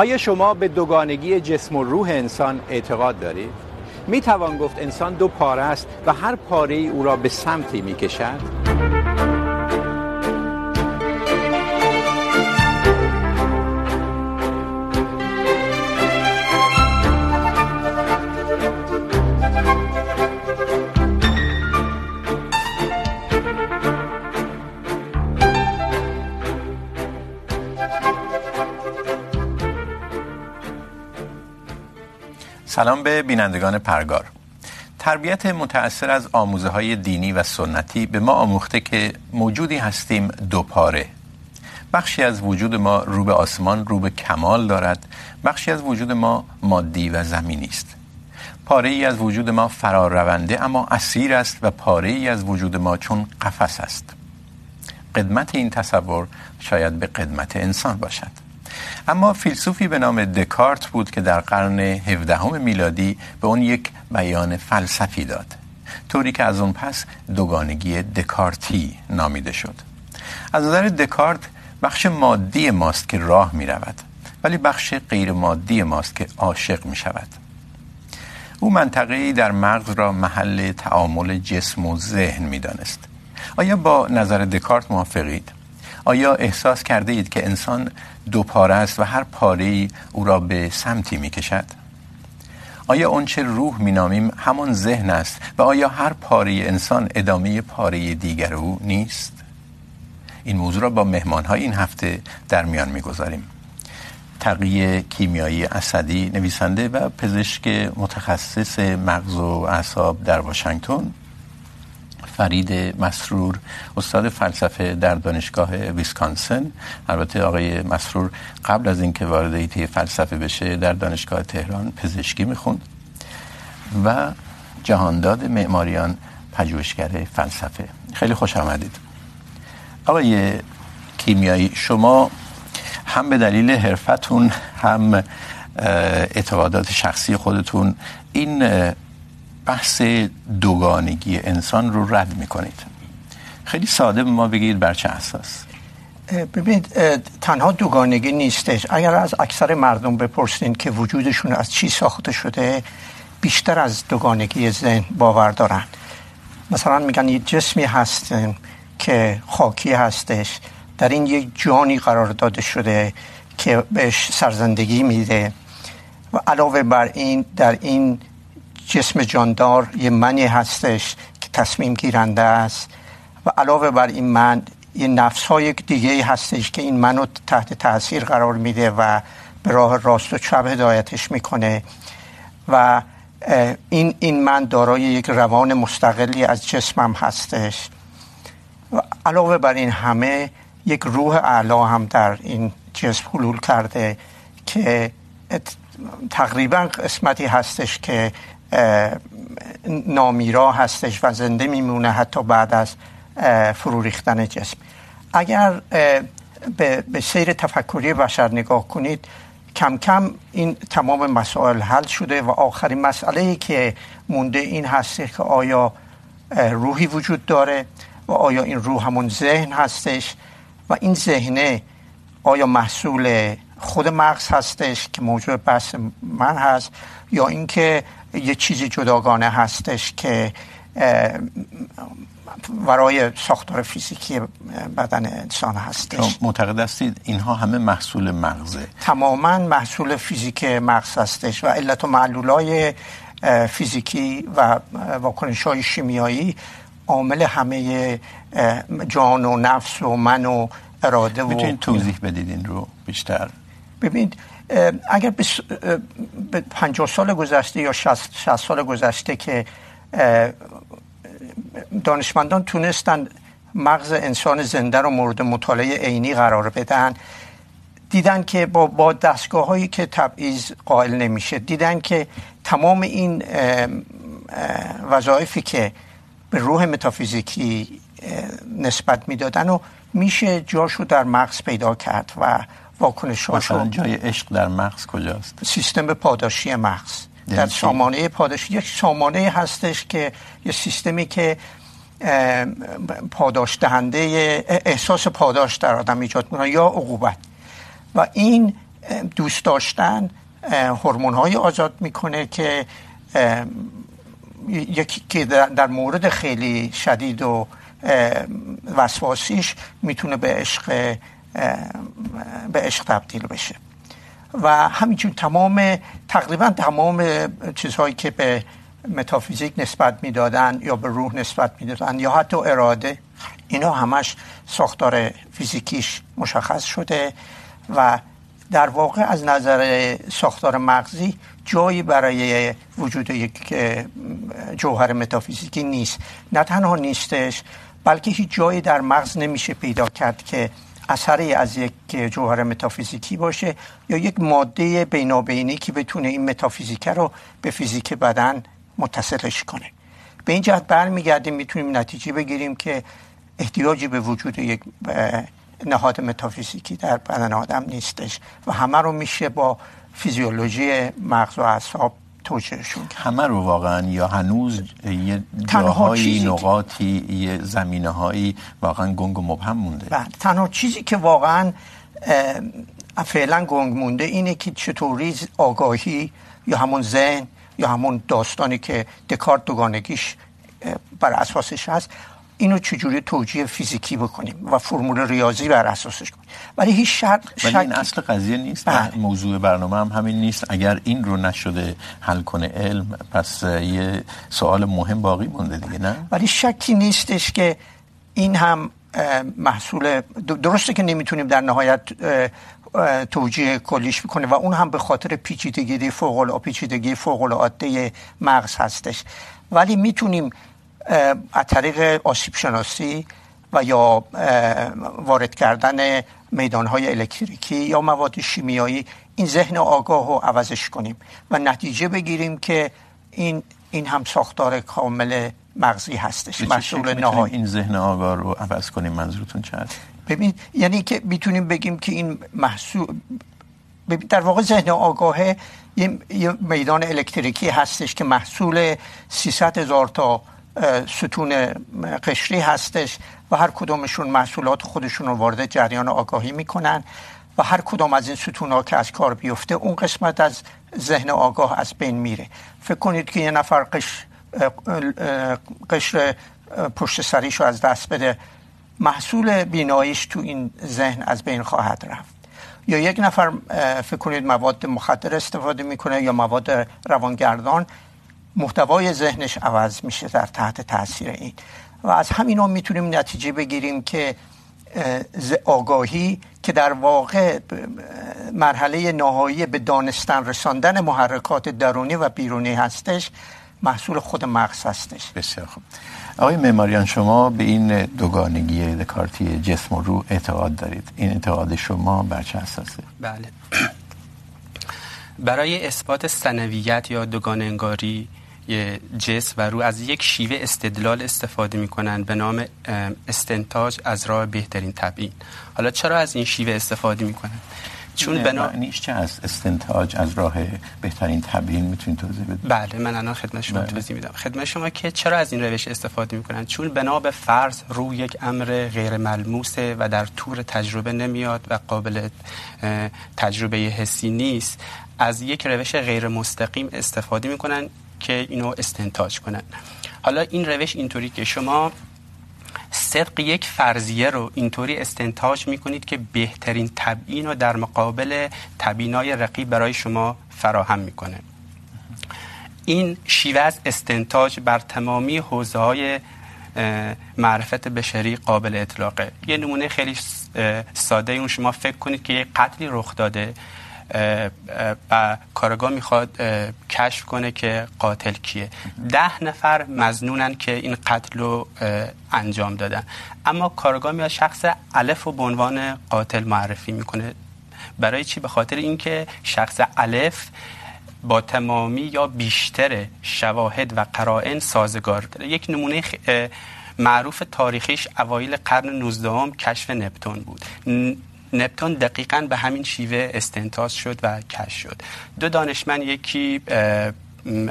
آیا شما به دوگانگی جسم و روح انسان اعتقاد دارید؟ می توان گفت انسان دو پاره است و هر پاره ای او را به سمتی می کشد؟ سلام به بینندگان پرگار. تربیت متأثر از آموزه های دینی و سنتی به ما آموخته که موجودی هستیم دو پاره. بخشی از وجود ما رو به آسمان، رو به کمال دارد. بخشی از وجود ما مادی و زمینی است. پاره ای از وجود ما فرار رونده اما اسیر است و پاره ای از وجود ما چون قفس است. قدمت این تصور شاید به قدمت انسان باشد. اما فیلسوفی به نام دکارت بود که در قرن 17 میلادی به اون یک بیان فلسفی داد، طوری که از اون پس دوگانگی دکارتی نامیده شد. از نظر دکارت بخش مادی ماست که راه می رود ولی بخش غیر مادی ماست که عاشق می شود او منطقه‌ای در مغز را محل تعامل جسم و ذهن می دانست آیا با نظر دکارت موافقید؟ آیا احساس کرده اید که انسان دو پاره است و هر پاره ای او را به سمتی می کشد؟ آیا آنچه روح می نامیم همان ذهن است و آیا هر پاره انسان ادامه پاره دیگر او نیست؟ این موضوع را با مهمان های این هفته در میان می گذاریم. تقیه کیمیایی اسدی، نویسنده و پزشک متخصص مغز و اعصاب در واشنگتن فرید مسرور، استاد فلسفه در دانشگاه ویسکانسن. البته آقای مسرور قبل از اینکه وارد ایته فلسفه بشه در دانشگاه تهران پزشکی میخوند و جهانداد معماریان پژوهشگر فلسفه. خیلی خوش آمدید. آقای کیمیایی، شما هم به دلیل حرفتون، هم اعتقادات شخصی خودتون این بحث دوگانگی انسان رو رد میکنید. خیلی ساده به ما بگید بر چه اساس؟ ببینید تنها دوگانگی نیستش. اگر از اکثر مردم بپرسین که وجودشون از چی ساخته شده، بیشتر از دوگانگی ذهن باور دارن. مثلا میگن یه جسمی هستن که خاکی هستش. در این یک جانی قرار داده شده که بهش سرزندگی میده. و علاوه بر این، در این جسم جاندار یه منی هستش که تصمیم گیرنده است. و علاوه بر این من، یه نفس های دیگه هستش که این منو تحت تاثیر قرار میده و به راه راست و چپ هدایتش میکنه. و این این من دارای یک روان مستقلی از جسمم هستش. و علاوه بر این همه، یک روح اعلی هم در این جسم حلول کرده که تقریباً قسمتی هستش که نامیرا هستش و زنده میمونه حتی بعد از فرو ریختن جسم. اگر به, به سیر تفکری بشر نگاه کنید کم کم این تمام مسائل حل شده و آخرین مسئله ای که مونده این هسته که آیا روحی وجود داره و آیا این روح همون ذهن هستش و این ذهنه آیا محصول خود مغز هستش که موضوع بحث من هست یا اینکه یه چیزی جداگانه هستش که برای ساختار فیزیکی بدن انسان هستش. معتقد هستید اینها همه محصول مغزه. تماما محصول فیزیک مغز هستش و علت و معلولای فیزیکی و واکنش های شیمیایی عامل همه جان و نفس و من و اراده و میتونید توضیح بدید این رو بیشتر؟ ببینید اگر به پنجاه سال گذشته یا شست سال گذشته که دانشمندان تونستن مغز انسان زنده رو مورد مطالعه عینی قرار بدن دیدن که با, با دستگاه هایی که تبعیض قائل نمیشه دیدن که تمام این وظایفی که به روح متافیزیکی نسبت میدادن و میشه جاشو در مغز پیدا کرد و واکنش مثلا جای عشق در مغز کجاست؟ سیستم پاداشی مغز. در سامانه پاداشی یک سامانه هستش که یه سیستمی که پاداش دهنده احساس پاداش در آدم ایجاد میکنه یا عقوبت. و این دوست داشتن هورمون های آزاد میکنه که یکی که در مورد خیلی شدید و وسواسیش میتونه به عشق به عشق تبدیل بشه. و همینجور تمام، تقریباً تمام چیزهایی که به متافیزیک نسبت میدادن یا به روح نسبت میدادن یا حتی اراده، اینا همش ساختار فیزیکیش مشخص شده و در واقع از نظر ساختار مغزی جایی برای وجود یک جوهر متافیزیکی نیست. نه تنها نیستش، بلکه هیچ جایی در مغز نمیشه پیدا کرد که اثری از یک جوهر متافیزیکی باشه یا یک ماده بینابینی که بتونه این متافیزیک رو به فیزیک بدن متصلش کنه. به این جهت برمیگردیم، میتونیم نتیجه بگیریم که احتیاجی به وجود یک نهاد متافیزیکی در بدن آدم نیستش و همه رو میشه با فیزیولوژی مغز و اعصاب توجیهشون همه رو واقعا یا هنوز یه جاهایی نقاطی یه زمینه هایی واقعا گنگ و مبهم مونده. بله تنها چیزی که واقعا فعلا گنگ مونده اینه که چطوری آگاهی یا همون ذهن یا همون داستانی که دکارت دوگانگیش بر اساسش هست اینو چجوری توجیه فیزیکی بکنیم و فرمول ریاضی بر اساسش کنیم. ولی هیچ شرط ولی این اصل قضیه نیست. بله. موضوع برنامه هم همین نیست. اگر این رو نشده حل کنه علم پس یه سوال مهم باقی مونده دیگه نه؟ ولی شکی نیستش که این هم محصول درسته که نمیتونیم در نهایت توجیه کلیش بکنه و اون هم به خاطر پیچیدگی فوق العاده پیچیدگی فوق العاده مغز هستش. ولی میتونیم از طریق آسیب شناسی و یا وارد کردن میدانهای الکتریکی یا مواد شیمیایی این ذهن آگاه رو عوضش کنیم و نتیجه بگیریم که این این هم ساختار کامل مغزی هستش مسئول نهایی. این ذهن آگاه رو عوض کنیم؟ منظورتون چه هست ببین یعنی که میتونیم بگیم که این محصول ببین در واقع ذهن آگاهه یه, یه میدان الکتریکی هستش که محصول 300 هزار تا ستون قشری هستش و هر کدومشون محصولات خودشون رو وارد جریان آگاهی میکنن و هر کدوم از این ستون ها که از کار بیفته، اون قسمت از ذهن آگاه از بین میره. فکر کنید که یه نفر قش... قشر پشت سریش رو از دست بده. محصول بیناییش تو این ذهن از بین خواهد رفت. یا یک نفر فکر کنید مواد مخدر استفاده میکنه یا مواد روانگردان محتوای ذهنش عوض میشه در تحت تاثیر این. و از همینا میتونیم نتیجه بگیریم که آگاهی که در واقع مرحله نهایی به دانستن رساندن محرکات درونی و بیرونی هستش محصول خود مغز هستش. بسیار خوب. آقای معماریان شما به این دوگانگی دکارتی جسم و روح اعتقاد دارید. این اعتقاد شما بر چه اساسه بله. برای اثبات سنویت یا دوگانه انگاری جسم و روح از یک شیوه استدلال استفاده میکنن به نام استنتاج از راه بهترین تبیین حالا چرا از این شیوه استفاده میکنن؟ چون بنا معنیش چه است؟ استنتاج از راه بهترین تبیین میتونید توضیح بدید؟ بله من الان خدمت شما توضیح میدم. خدمت شما که چرا از این روش استفاده میکنن؟ چون بنا به فرض روی یک امر غیر ملموسه و در طور تجربه نمیاد و قابل تجربه حسی نیست. از یک روش غیر مستقیم استفاده میکنن. که اینو استنتاج کنن. حالا این روش اینطوری که شما صدق یک فرضیه رو اینطوری استنتاج میکنید که بهترین تبیین رو در مقابل تبیینای رقیب برای شما فراهم میکنه. این شیوه از استنتاج بر تمامی حوزه های معرفت بشری قابل اطلاقه. یه نمونه خیلی ساده اون شما فکر کنید که یک قتلی رخ داده. و کارگاه میخواد کشف کنه که قاتل کیه. ده نفر مزنونن که این قتل رو انجام دادن. اما کارگاه میاد شخص الف رو به عنوان قاتل معرفی میکنه. برای چی؟ به خاطر اینکه شخص الف با تمامی یا بیشتر شواهد و قرائن سازگار داره. یک نمونه خ... معروف تاریخیش اوایل قرن 19 کشف نپتون بود. نپتون دقیقا به همین شیوه استنتاج شد و کشف شد. دو دانشمند، یکی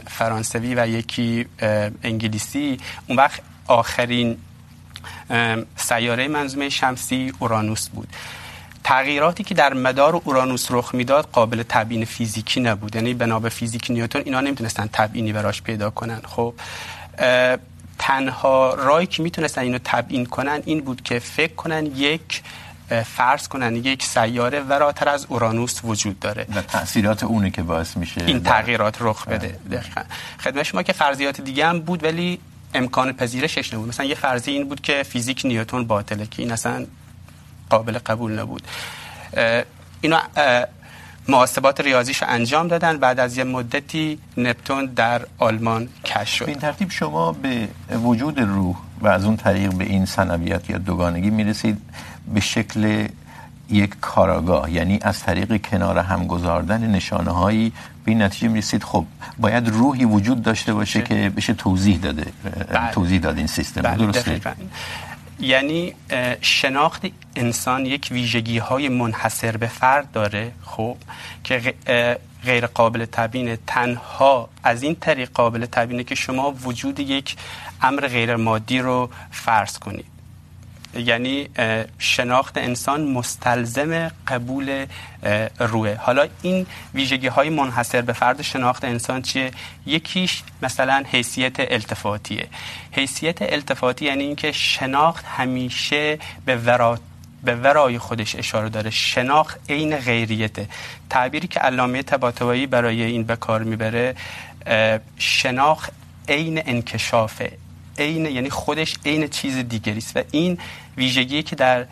فرانسوی و یکی انگلیسی. اون وقت آخرین سیاره منظومه شمسی اورانوس بود. تغییراتی که در مدار اورانوس رخ میداد قابل تبیین فیزیکی نبود. یعنی بنا به فیزیک نیوتن اینا نمیتونستن تبیینی براش پیدا کنن. خب تنها راهی که میتونستن اینو تبیین کنن این بود که فکر کنن یک فرض کنن یک سیاره وراتر از اورانوس وجود داره. و تاثیرات اونه که باعث میشه این تغییرات رخ بده. دقیقاً. خدمت شما که فرضیات دیگه هم بود ولی امکان پذیرشش نبود. مثلا یه فرضی این بود که فیزیک نیوتن باطله که این اصلا قابل قبول نبود. اینو محاسبات ریاضیش انجام دادن. بعد از یه مدتی نپتون در آلمان کشف شد. این ترتیب شما به وجود روح و از اون طریق به این سنویت یا دوگانگی میرسید. به شکل یک کاراگاه یعنی از طریق کنار هم گذاردن نشانه هایی به این نتیجه میرسید. خب باید روحی وجود داشته باشه که بشه توضیح داده بله. توضیح داد این سیستم. بله درسته؟ یعنی شناخت انسان یک ویژگی های منحصر به فرد داره خب که غیر قابل تبیین تنها از این طریق قابل تبیینه که شما وجود یک امر غیر مادی رو فرض کنید. یعنی شناخت انسان مستلزم قبول روحه. حالا این ویژگی های منحصر به فرد شناخت انسان چیه؟ یکیش مثلا حیثیت التفاتیه. حیثیت التفاتی یعنی اینکه شناخت همیشه به ورات به ورای خودش اشاره داره. شناخت عین غیریته. تعبیری که علامه طباطبایی برای این به کار میبره شناخت عین انکشافه. عین یعنی خودش عین چیز دیگری است. و این ویژگی که در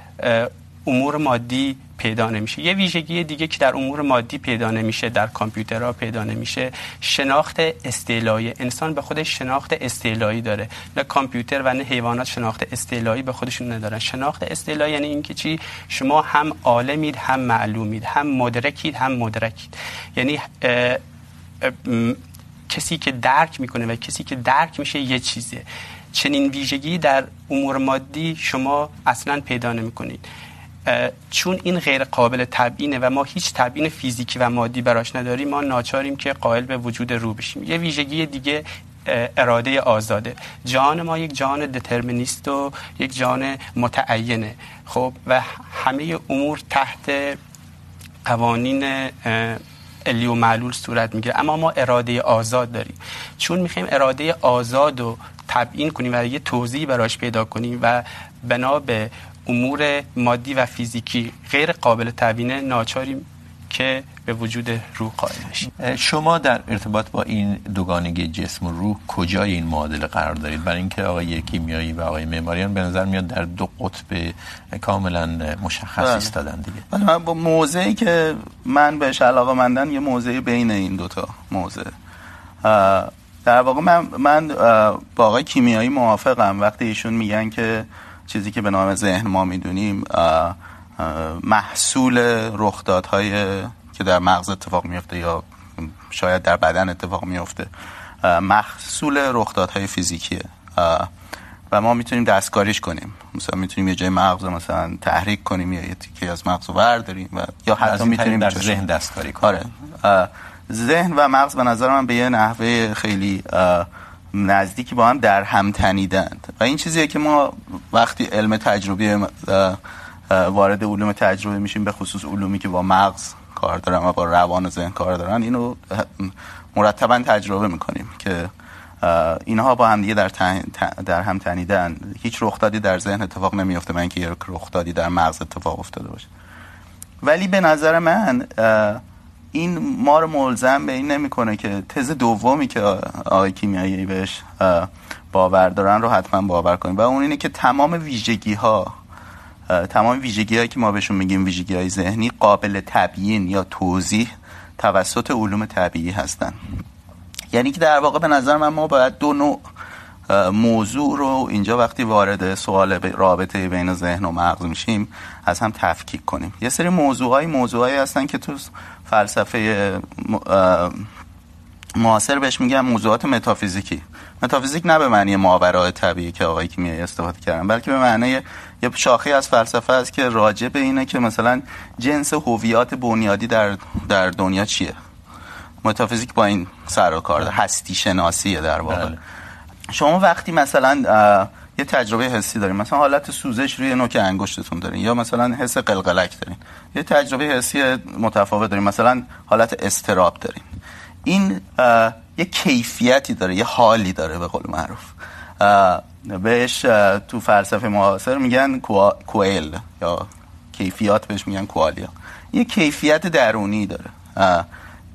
امور مادی پیدا نمیشه. یه ویژگی دیگه که در امور مادی پیدا نمیشه، در کامپیوترها پیدا نمیشه، شناخت استعلایی. انسان به خودش شناخت استعلایی داره. نه کامپیوتر و نه حیوانات شناخت استعلایی به خودشون ندارن. شناخت استعلایی یعنی اینکه چی؟ شما هم عالمید، هم معلومید، هم مدرکید هم مدرکید. یعنی اه اه کسی که درک میکنه و کسی که درک میشه یه چیزه. چنین ویژگی در امور مادی شما اصلا پیدا نمیکنید. چون این غیر قابل تبیینه و ما هیچ تبیین فیزیکی و مادی براش نداریم، ما ناچاریم که قائل به وجود رو بشیم. یه ویژگی دیگه اراده آزاده. جان ما یک جان دترمینیست و یک جان متعینه. خب، و همه امور تحت قوانین علی و معلول صورت میگیره. اما ما اراده آزاد داریم. چون میخوایم اراده آزاد رو تبیین کنیم و یه توضیحی براش پیدا کنیم و بنا به امور مادی و فیزیکی غیر قابل تبیینه ناچاریم که به وجود روح قائل بشیم شما در ارتباط با این دوگانگی جسم و روح کجای این معادله قرار دارید؟ برای اینکه آقای کیمیایی و آقای معماریان به نظر میاد در دو قطب کاملا مشخص ایستادن دیگه. ولی من با موضعی که من بهش علاقه مندن یه موضعی بین این دوتا موضع. در واقع من من با آقای کیمیایی موافقم. وقتی ایشون میگن که چیزی که به نام ذهن ما میدونیم محصول رخدادهای که در مغز اتفاق میفته یا شاید در بدن اتفاق میفته محصول رخدادهای فیزیکیه. و ما میتونیم دستکاریش کنیم. مثلا میتونیم یه جای مغز مثلا تحریک کنیم یا یه تیکه از مغز داریم و یا حتی میتونیم در ذهن دستکاری کنیم. آره. ذهن و مغز به نظر من به یه نحوه خیلی نزدیکی با هم در هم تنیدند. و این چیزیه که ما وقتی علم تجربی وارد علوم تجربه میشیم به خصوص علومی که با مغز کار دارن و با روان و ذهن کار دارن اینو مرتبا تجربه میکنیم که اینها با هم دیگه در, تن، در هم تنیدن. هیچ رخدادی در ذهن اتفاق نمیفته من که یک رخدادی در مغز اتفاق افتاده باشه. ولی به نظر من این ما رو ملزم به این نمیکنه که تز دومی که آقای کیمیایی بهش باور دارن رو حتما باور کنیم. و اون اینه که تمام ویژگی ها تمام ویژگی هایی که ما بهشون میگیم ویژگی های ذهنی قابل تبیین یا توضیح توسط علوم طبیعی هستن. یعنی که در واقع به نظر من ما باید دو نوع موضوع رو اینجا وقتی وارد سوال رابطه بین ذهن و مغز میشیم، از هم تفکیک کنیم. یه سری موضوعهای موضوعهایی هستن که تو فلسفه معاصر بهش میگن موضوعات متافیزیکی. متافیزیک نه به معنی ماورای طبیعی که آقای کیمیایی استفاده کردن، بلکه به معنی یه شاخه از فلسفه است که راجع به اینه که مثلا جنس هویات بنیادی در در دنیا چیه؟ متافیزیک با این سر و کار هستی شناسیه در واقع. بله. شما وقتی مثلا یه تجربه حسی دارین مثلا حالت سوزش روی نوک انگشتتون دارین یا مثلا حس قلقلک دارین یه تجربه حسی متفاوت دارین مثلا حالت استراب دارین. این یه کیفیتی داره یه حالی داره به قول معروف. بهش تو فلسفه معاصر میگن کوئل یا کیفیات بهش میگن کوالیا. یه کیفیت درونی داره.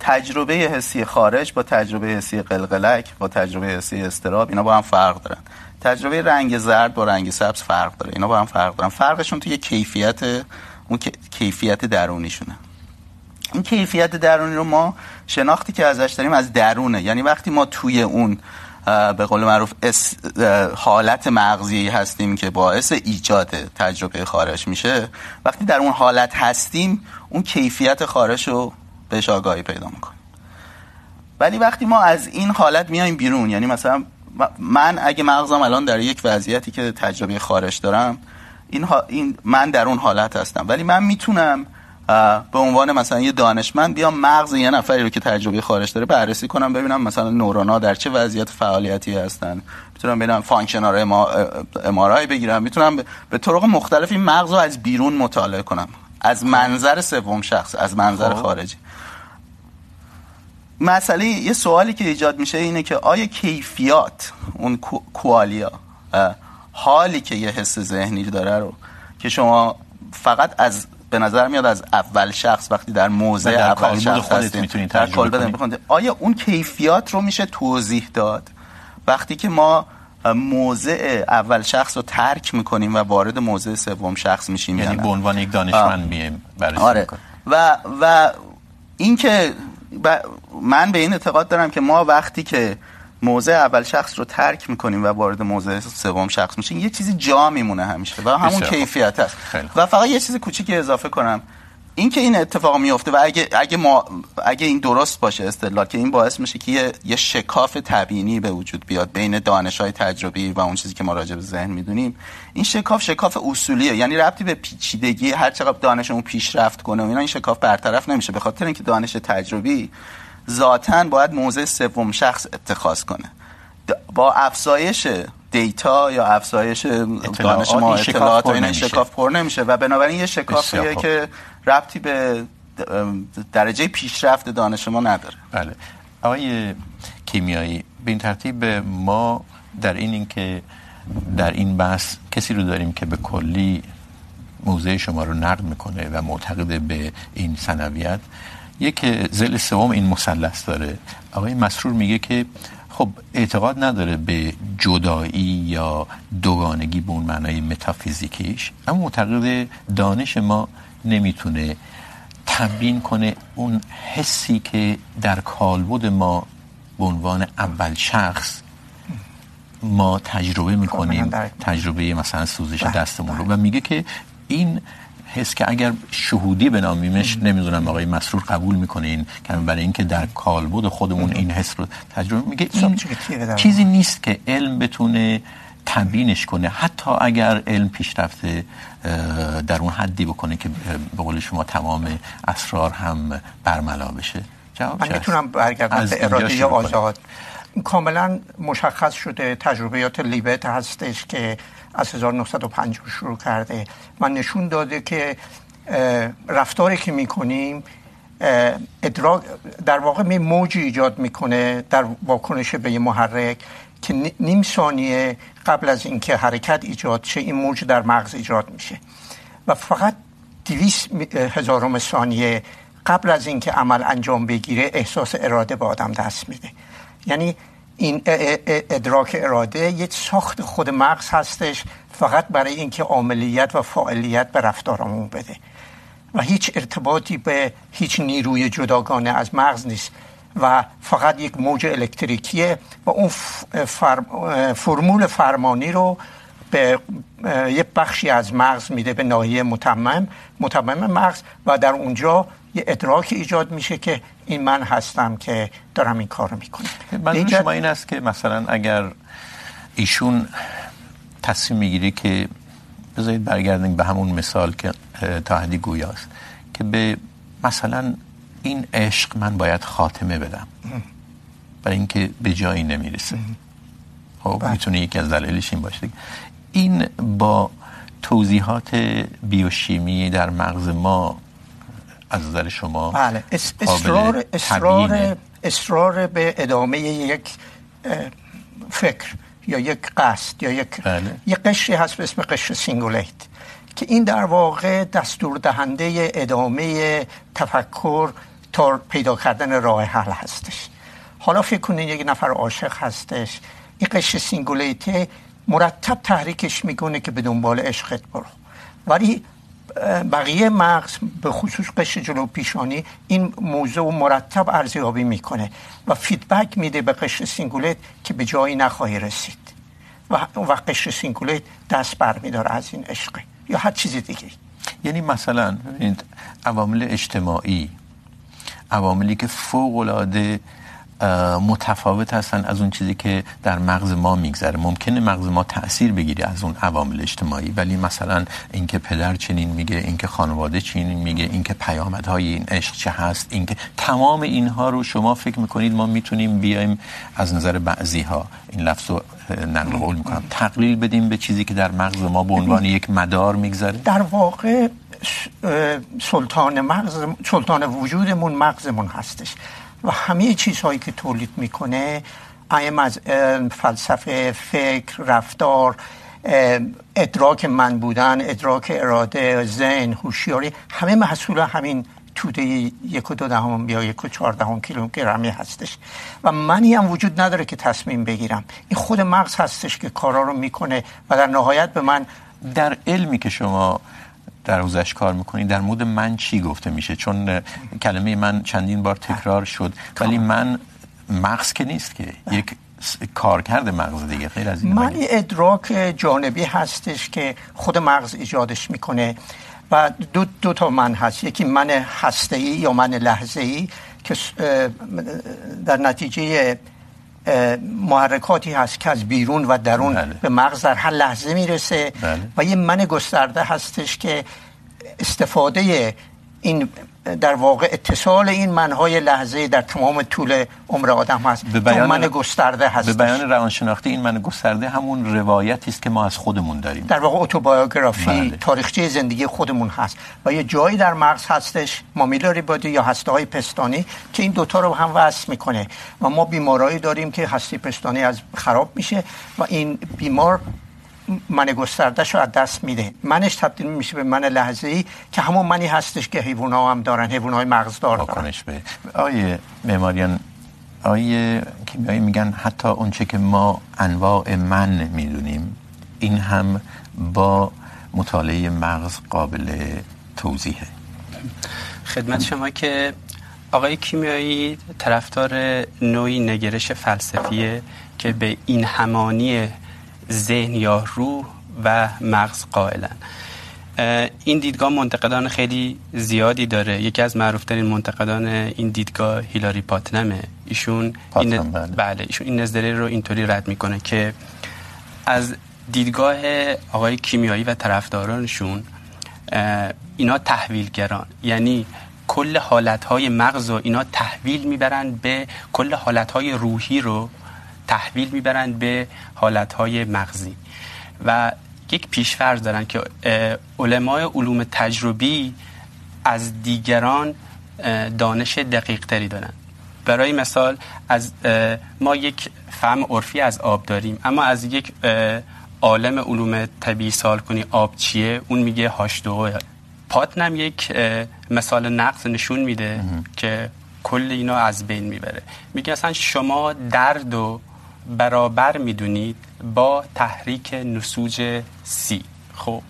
تجربه حسی خارج با تجربه حسی قلقلک، با تجربه حسی استراب اینا با هم فرق دارن. تجربه رنگ زرد با رنگ سبز فرق داره. اینا با هم فرق دارن. فرقشون تو یه کیفیت، اون کیفیت درونیشونه. این کیفیت درونی رو ما شناختی که ازش داریم از درونه. یعنی وقتی ما توی اون به قول معروف حالت مغزی هستیم که باعث ایجاد تجربه خارج میشه. وقتی در اون حالت هستیم اون کیفیت خارج رو بهش آگاهی پیدا میکنیم. ولی وقتی ما از این حالت میایم بیرون یعنی مثلا من اگه مغزم الان در یک وضعیتی که تجربه خارج دارم این, این من در اون حالت هستم. ولی من میتونم به عنوان مثلا یه دانشمند بیام مغز یه نفری رو که تجربه خارج داره بررسی کنم ببینم مثلا نورونا در چه وضعیت فعالیتی هستن. میتونم ببینم فانکشنال امارای بگیرم. میتونم به طرق مختلف این مغز رو از بیرون مطالعه کنم. از منظر سوم شخص از منظر خارجی. مسئله یه سوالی که ایجاد میشه اینه که آیا کیفیات اون کوالیا حالی که یه حس ذهنی داره رو که شما فقط از به نظر میاد از اول شخص وقتی در موضع اول شخص خودت میتونید کنید آیا اون کیفیات رو میشه توضیح داد؟ وقتی که ما موضع اول شخص رو ترک میکنیم و وارد موضع سوم شخص میشیم یعنی به عنوان یک دانشمند میایم بررسی آره. و و این که من به این اعتقاد دارم که ما وقتی که موضع اول شخص رو ترک میکنیم و وارد موضع سوم شخص میشیم. یه چیزی جا میمونه همیشه و همون کیفیت هست و فقط یه چیز کوچیکی اضافه کنم. این که این اتفاق میفته و اگه اگه ما اگه این درست باشه استدلال که این باعث میشه که یه, یه شکاف تبیینی به وجود بیاد بین دانش های تجربی و اون چیزی که ما راجع به ذهن میدونیم این شکاف شکاف اصولیه. یعنی ربطی به پیچیدگی هر چقدر دانشمون پیشرفت کنه و اینا این شکاف برطرف نمیشه. به خاطر اینکه دانش تجربی ذاتا باید موضع سوم شخص اتخاذ کنه. با افزایش دیتا یا افزایش دانش ما اطلاعات این شکاف پر نمیشه. و بنابراین یه شکافیه که ربطی به درجه پیشرفت دانش ما نداره. بله. آقای کیمیایی به این ترتیب ما در این اینکه در این بحث کسی رو داریم که به کلی موضع شما رو نقد میکنه و معتقد به این سنویت یک زل سوم این مثلث داره. آقای مسرور میگه که خب اعتقاد نداره به جدایی یا دوگانگی به اون معنای متافیزیکیش اما معتقد دانش ما نمیتونه تبیین کنه اون حسی که در کالبد ما به عنوان اول شخص ما تجربه میکنیم تجربه مثلا سوزش دستمون رو. و میگه که این حس که اگر شهودی بنامیمش نمیدونم آقای مسرور قبول میکنه این که برای اینکه در کالبد خودمون این حس رو تجربه میگه این چیزی نیست که علم بتونه تبیینش کنه. حتی اگر علم پیشرفته در اون حدی بکنه که به قول شما تمام اسرار هم برملا بشه. جواب من میتونم برگردم به اراده یا آزاد. کاملا مشخص شده تجربیات لیبت هستش که از 1950 شروع کرده. و نشون داده که رفتاری که میکنیم ادراک، در واقع می موجی ایجاد میکنه در واکنش به یه محرک که نیم ثانیه قبل از اینکه حرکت ایجاد شه، این موج در مغز ایجاد میشه. و فقط دویست هزارم ثانیه قبل از اینکه عمل انجام بگیره، احساس اراده به آدم دست میده. یعنی این ادراک اراده یک ساخت خود مغز هستش فقط برای اینکه عملیات و فعالیت به رفتارمون بده. و هیچ ارتباطی به هیچ نیروی جداگانه از مغز نیست. و فقط یک موج الکتریکیه و اون فرم فرمول فرمانی رو به یک بخشی از مغز میده به ناحیه متمم متمم مغز و در اونجا یه ادراک ایجاد میشه که این من هستم که دارم این کار رو میکنم منظور شما این است که مثلا اگر ایشون تصمیم میگیره که بذارید برگردیم به همون مثال که تا حدی گویاست که به مثلا این عشق من باید خاتمه بدم. برای اینکه به جایی نمیرسه. خب میتونه یکی از دلایلش این باشه. این با توضیحات بیوشیمی در مغز ما از نظر شما بله. اصرار اصرار اصرار به ادامه یک فکر یا یک قصد یا یک بله. یک قشری هست به اسم قشر سینگولیت که این در واقع دستور دهنده ادامه تفکر تا پیدا کردن راه حل هستش. حالا فکر کنید یک نفر عاشق هستش. این قشر سینگولیت مرتب تحریکش میکنه که به دنبال عشقت برو. ولی بقیه مغز به خصوص قشر جلو پیشانی این موضوع مرتب ارزیابی میکنه و فیدبک میده به قشر سینگولیت که به جایی نخواهی رسید. و و قشر سینگولیت دست بر میداره از این عشق یا هر چیز دیگه. یعنی مثلا عوامل اجتماعی، عواملی که فوق العاده متفاوت هستن از اون چیزی که در مغز ما میگذره. ممکنه مغز ما تاثیر بگیره از اون عوامل اجتماعی ولی مثلا اینکه پدر چنین میگه اینکه خانواده چنین میگه اینکه پیامدهای این عشق چه هست اینکه تمام اینها رو شما فکر میکنید ما میتونیم بیایم از نظر بعضی ها این لفظ رو نقل قول میکنم. تقلیل بدیم به چیزی که در مغز ما به عنوان یک مدار میگذره؟ در واقع سلطان مغز سلطان وجودمون مغزمون هستش. و همه چیزهایی که تولید میکنه ایم از علم فلسفه، فکر، رفتار ادراک من بودن، ادراک اراده، ذهن، هوشیاری، همه محصول همین توده یک و دو دهم یا یک و چهار دهم کیلوگرمی هستش. و منی هم وجود نداره که تصمیم بگیرم. این خود مغز هستش که کارا رو میکنه و در نهایت به من در علمی که شما در حوزش کار میکنید در مورد من چی گفته میشه؟ چون کلمه من چندین بار تکرار شد. ولی من مغز که نیست که یک کار کرده مغز دیگه غیر از این من ادراک جانبی هستش که خود مغز ایجادش میکنه و دو, دو تا من هست. یکی من هسته ای یا من لحظه ای که در نتیجه محرکاتی هست که از بیرون و درون بله. به مغز در هر لحظه میرسه بله. و یه من گسترده هستش که استفاده این در واقع اتصال این منهای لحظه در تمام طول عمر آدم هست. به بیان من گسترده هست به بیان روانشناختی این من گسترده همون روایتی است که ما از خودمون داریم. در واقع اتوبیوگرافی بله. تاریخچه زندگی خودمون هست و یه جایی در مغز هستش مامیلاری بادی یا هسته های پستانی که این دوتا رو هم وصل میکنه. و ما بیمارایی داریم که هسته پستانی از خراب میشه و این بیمار من گسترده شو از دست میده. منش تبدیل میشه به من لحظه ای که همون منی هستش که حیوان ها هم دارن حیوان های مغزدار دارن. به. آیه معماریان آیه کیمیایی میگن حتی اونچه که ما انواع من میدونیم این هم با مطالعه مغز قابل توضیحه. خدمت شما که آقای کیمیایی طرفدار نوعی نگرش فلسفیه که به این همانی ذهن یا روح و مغز قائلن. این دیدگاه منتقدان خیلی زیادی داره. یکی از معروفترین منتقدان این دیدگاه هیلاری پاتنمه. ایشون پاتنم این بله. بله ایشون این نظریه رو اینطوری رد میکنه که از دیدگاه آقای کیمیایی و طرفدارانشون اینا تحویلگران. یعنی کل حالتهای مغز و اینا تحویل میبرن به کل حالتهای روحی رو تحویل میبرند به حالتهای مغزی. و یک پیشفرض دارن که علمای علوم تجربی از دیگران دانش دقیق تری دارن. برای مثال از ما یک فهم عرفی از آب داریم. اما از یک عالم علوم طبیعی سال کنی آب چیه؟ اون میگه هاشدوه پاتنم یک مثال نقص نشون میده که کل اینا از بین میبره. میگه اصلا شما درد و برابر میدونید با تحریک نسوج سی. خب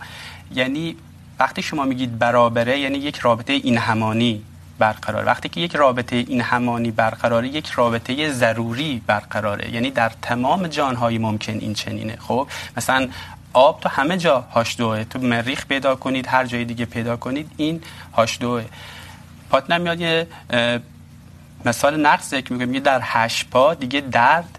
یعنی وقتی شما میگید برابره یعنی یک رابطه این همانی برقرار وقتی که یک رابطه این همانی برقراره، یک رابطه ضروری برقراره. یعنی در تمام جانهای ممکن این چنینه. خب، مثلا آب تو همه جا هاش دوه تو مریخ پیدا کنید، هر جای دیگه پیدا کنید، این هاش دوه پات نمیاد یه مثال نقص که میگه در هشت پا دیگه درد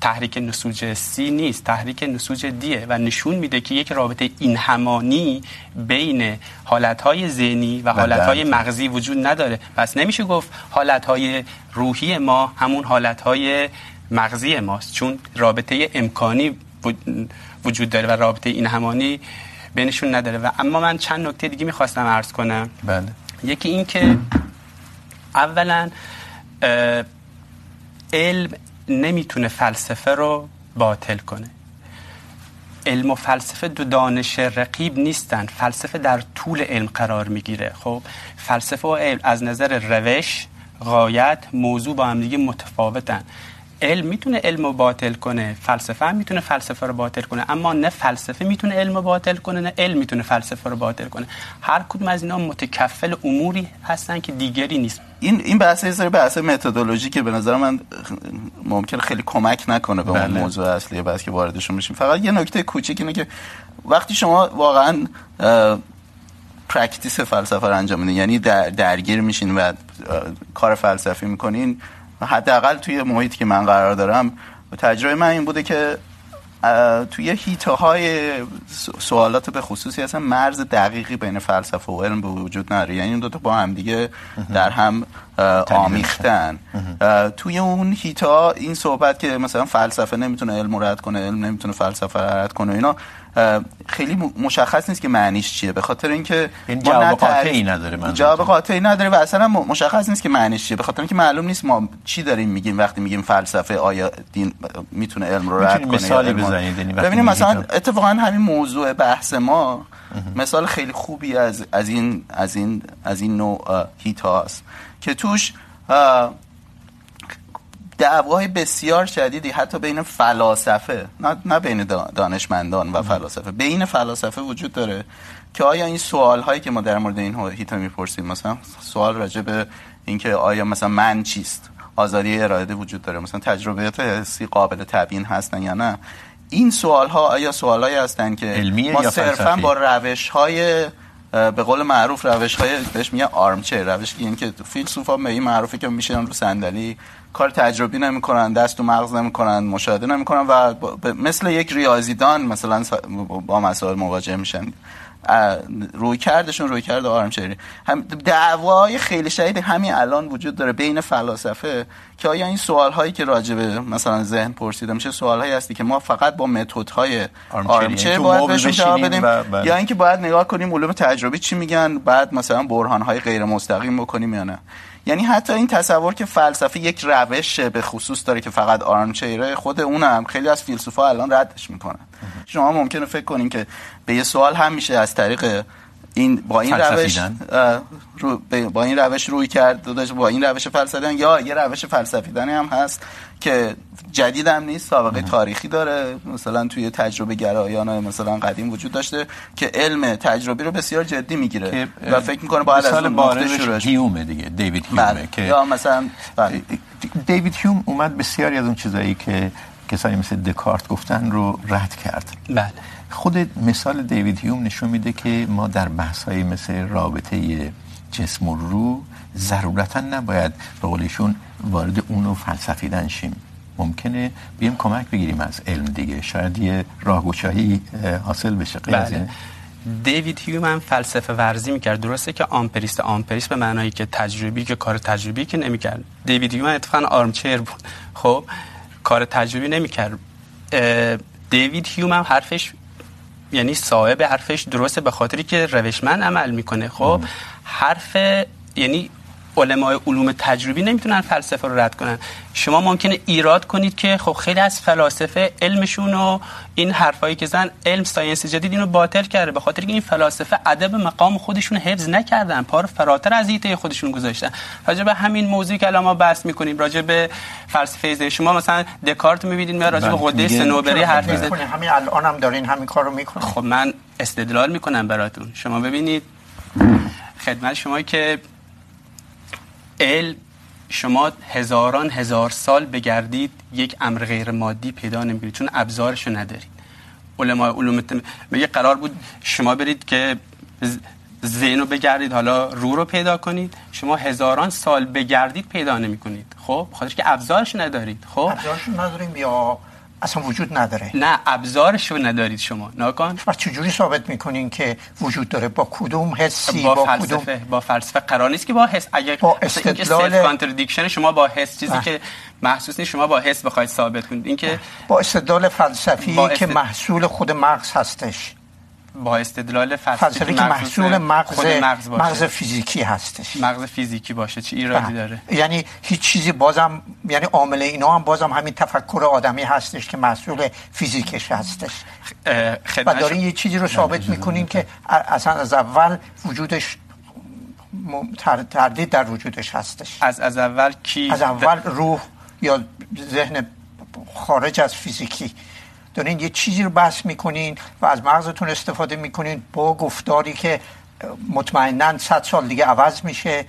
تحریک نسوج سی نیست. تحریک نسوج دیه و نشون میده که یک رابطه این همانی بین حالتهای ذهنی و حالتهای مغزی وجود نداره. پس نمیشه گفت حالتهای روحی ما همون حالتهای مغزی ماست. چون رابطه امکانی وجود داره و رابطه این همانی بینشون نداره. و اما من چند نکته دیگه میخواستم عرض کنم. بله. یکی این که اولا علم نمیتونه فلسفه رو باطل کنه. علم و فلسفه دو دانش رقیب نیستن. فلسفه در طول علم قرار میگیره. خب، فلسفه و علم از نظر روش، غایت، موضوع با هم دیگه متفاوتن. علم میتونه علم رو باطل کنه فلسفه هم میتونه فلسفه رو باطل کنه اما نه فلسفه میتونه علم رو باطل کنه نه علم میتونه فلسفه رو باطل کنه. هر کدوم از اینا متکفل اموری هستن که دیگری نیست. این این بحث یه سری بحث متدولوژی که به نظر من ممکن خیلی کمک نکنه به اون موضوع اصلی بحث که واردشون میشیم. فقط یه نکته کوچیک اینه که وقتی شما واقعا پرکتیس فلسفه رو انجام میدین یعنی در درگیر میشین و کار فلسفی میکنین حداقل توی محیطی که من قرار دارم تجربه من این بوده که توی هیته های سوالات به خصوصی اصلا مرز دقیقی بین فلسفه و علم به وجود نداره. یعنی این دو تا با هم دیگه در هم آمیختن. توی اون هیتا این صحبت که مثلا فلسفه نمیتونه علم رد کنه علم نمیتونه فلسفه رد کنه اینا خیلی مشخص نیست که معنیش چیه. به خاطر اینکه این جواب قاطعی نداره من جواب قاطعی نداره و اصلا مشخص نیست که معنیش چیه. به خاطر اینکه معلوم نیست ما چی داریم میگیم. وقتی میگیم فلسفه آیا دین میتونه علم رو رد کنه مثالی بزنید یعنی ببینید مثلا اتفاقا همین موضوع بحث ما مثال خیلی خوبی از از این از این از این نوع هیت هاست که توش دعواهای بسیار شدیدی حتی بین فلاسفه نه, نه بین دانشمندان و فلاسفه بین فلاسفه وجود داره که آیا این سوال هایی که ما در مورد این هیتا میپرسیم مثلا سوال راجع به اینکه آیا مثلا من چیست؟ آزادی اراده وجود داره. مثلا تجربیات حسی قابل تبیین هستن یا نه؟ این سوال ها آیا سوال هایی هستن که ما صرفا با روش های به قول معروف روش های بهش میگن آرمچه روش این که فیلسوفا به این معروفه که میشن رو صندلی کار تجربی نمیکنن دست و مغز نمیکنن مشاهده نمیکنن و مثل یک ریاضیدان مثلا با مسائل مواجه میشن. روی کردشون روی کرد آرمچری هم دعوای خیلی شدید همین الان وجود داره بین فلاسفه که آیا این سوال هایی که راجبه مثلا ذهن پرسیده میشه سوال هایی هستی که ما فقط با متد های آرمچری باید بهشون جواب بدیم؟ یا اینکه باید نگاه کنیم علوم تجربی چی میگن بعد مثلا برهان های غیر مستقیم بکنیم یا نه. یعنی حتی این تصور که فلسفه یک روش به خصوص داره که فقط آرمچیره، خود اونم خیلی از فیلسوفا الان ردش میکنن. شما ممکنه فکر کنین که به یه سوال هم میشه از طریق این با این روش رو با این روش روی کرد با این روش فلسفی یا یه روش فلسفی هم هست که جدید هم نیست سابقه تاریخی داره. مثلا توی تجربه گرایان مثلا قدیم وجود داشته که علم تجربی رو بسیار جدی میگیره و فکر میکنه باید از اون نقطه شروع هیومه دیگه دیوید هیومه که یا مثلا دیوید هیوم اومد بسیاری از اون چیزایی که کسایی مثل دکارت گفتن رو رد کرد. بله. خود مثال دیوید هیوم نشون میده که ما در بحث های مثل رابطه جسم و روح ضرورتا نباید به قولیشون وارد اونو فلسفیدن شیم. ممکنه بیم کمک بگیریم از علم دیگه. شاید یه راهگشایی حاصل بشه. بله. دیوید هیوم هم فلسفه ورزی میکرد. درسته که آمپریست آمپریست به معنایی که تجربی که کار تجربی که نمیکرد. دیوید هیوم اتفاقا آرمچر بود. خب کار تجربی نمیکرد. دیوید هیوم هم حرفش یعنی صاحب حرفش درسته به خاطری که روشمند عمل میکنه. خب حرف یعنی علماء علوم تجربی نمیتونن فلسفه رو رد کنن. شما ممکنه ایراد کنید که خب خیلی از فلاسفه علمشون و این حرفایی که زن علم ساینس جدید اینو باطل کرده. به خاطر این فلاسفه ادب مقام خودشون حفظ نکردن. پار فراتر از ایته خودشون گذاشتن. راجع به همین موضوعی که الان ما بحث میکنیم راجع به فلسفه ذهن شما مثلا دکارت میبینید میاد راجع به قده سنوبری حرف میزنه. همین الانم دارین همین کارو میکنین خب من استدلال میکنم براتون. شما ببینید خدمت شما که علم، شما هزاران هزار سال بگردید، یک امر غیر مادی پیدا نمیکنید، چون ابزارشو ندارید. علما علوم میگه قرار بود شما برید که ذهن رو بگردید، حالا رو رو پیدا کنید. شما هزاران سال بگردید، پیدا نمی کنید خب خاطر که ابزارش ندارید. خب؟ ابزارش نداریم یا اصلا وجود نداره. نه ابزارش رو ندارید شما. ناکن؟ و چجوری ثابت میکنین که وجود داره؟ با کدوم حسی؟ با, با, فلسفه کدوم؟ با فلسفه قرار نیست که با حس اگه با استدلال- contradiction شما با حس چیزی بله. که محسوس نیست شما با حس بخواید ثابت کنید. اینکه با استدلال فلسفی با که است- محصول خود مغز هستش. با استدلال فلسفی که محصول مغز مغز باشه. مغز فیزیکی هستش. مغز فیزیکی باشه. چه ایرادی داره. یعنی هیچ چیزی بازم یعنی عامل اینا هم بازم همین تفکر آدمی هستش که محصول فیزیکش هستش. و دارین یه چیزی رو ثابت میکنین که اصلا از اول وجودش تردید در وجودش هستش. از از اول کی از اول روح یا ذهن خارج از فیزیکی. دارین یه چیزی رو بحث میکنین و از مغزتون استفاده میکنین. با گفتاری که مطمئنا صد سال دیگه عوض میشه.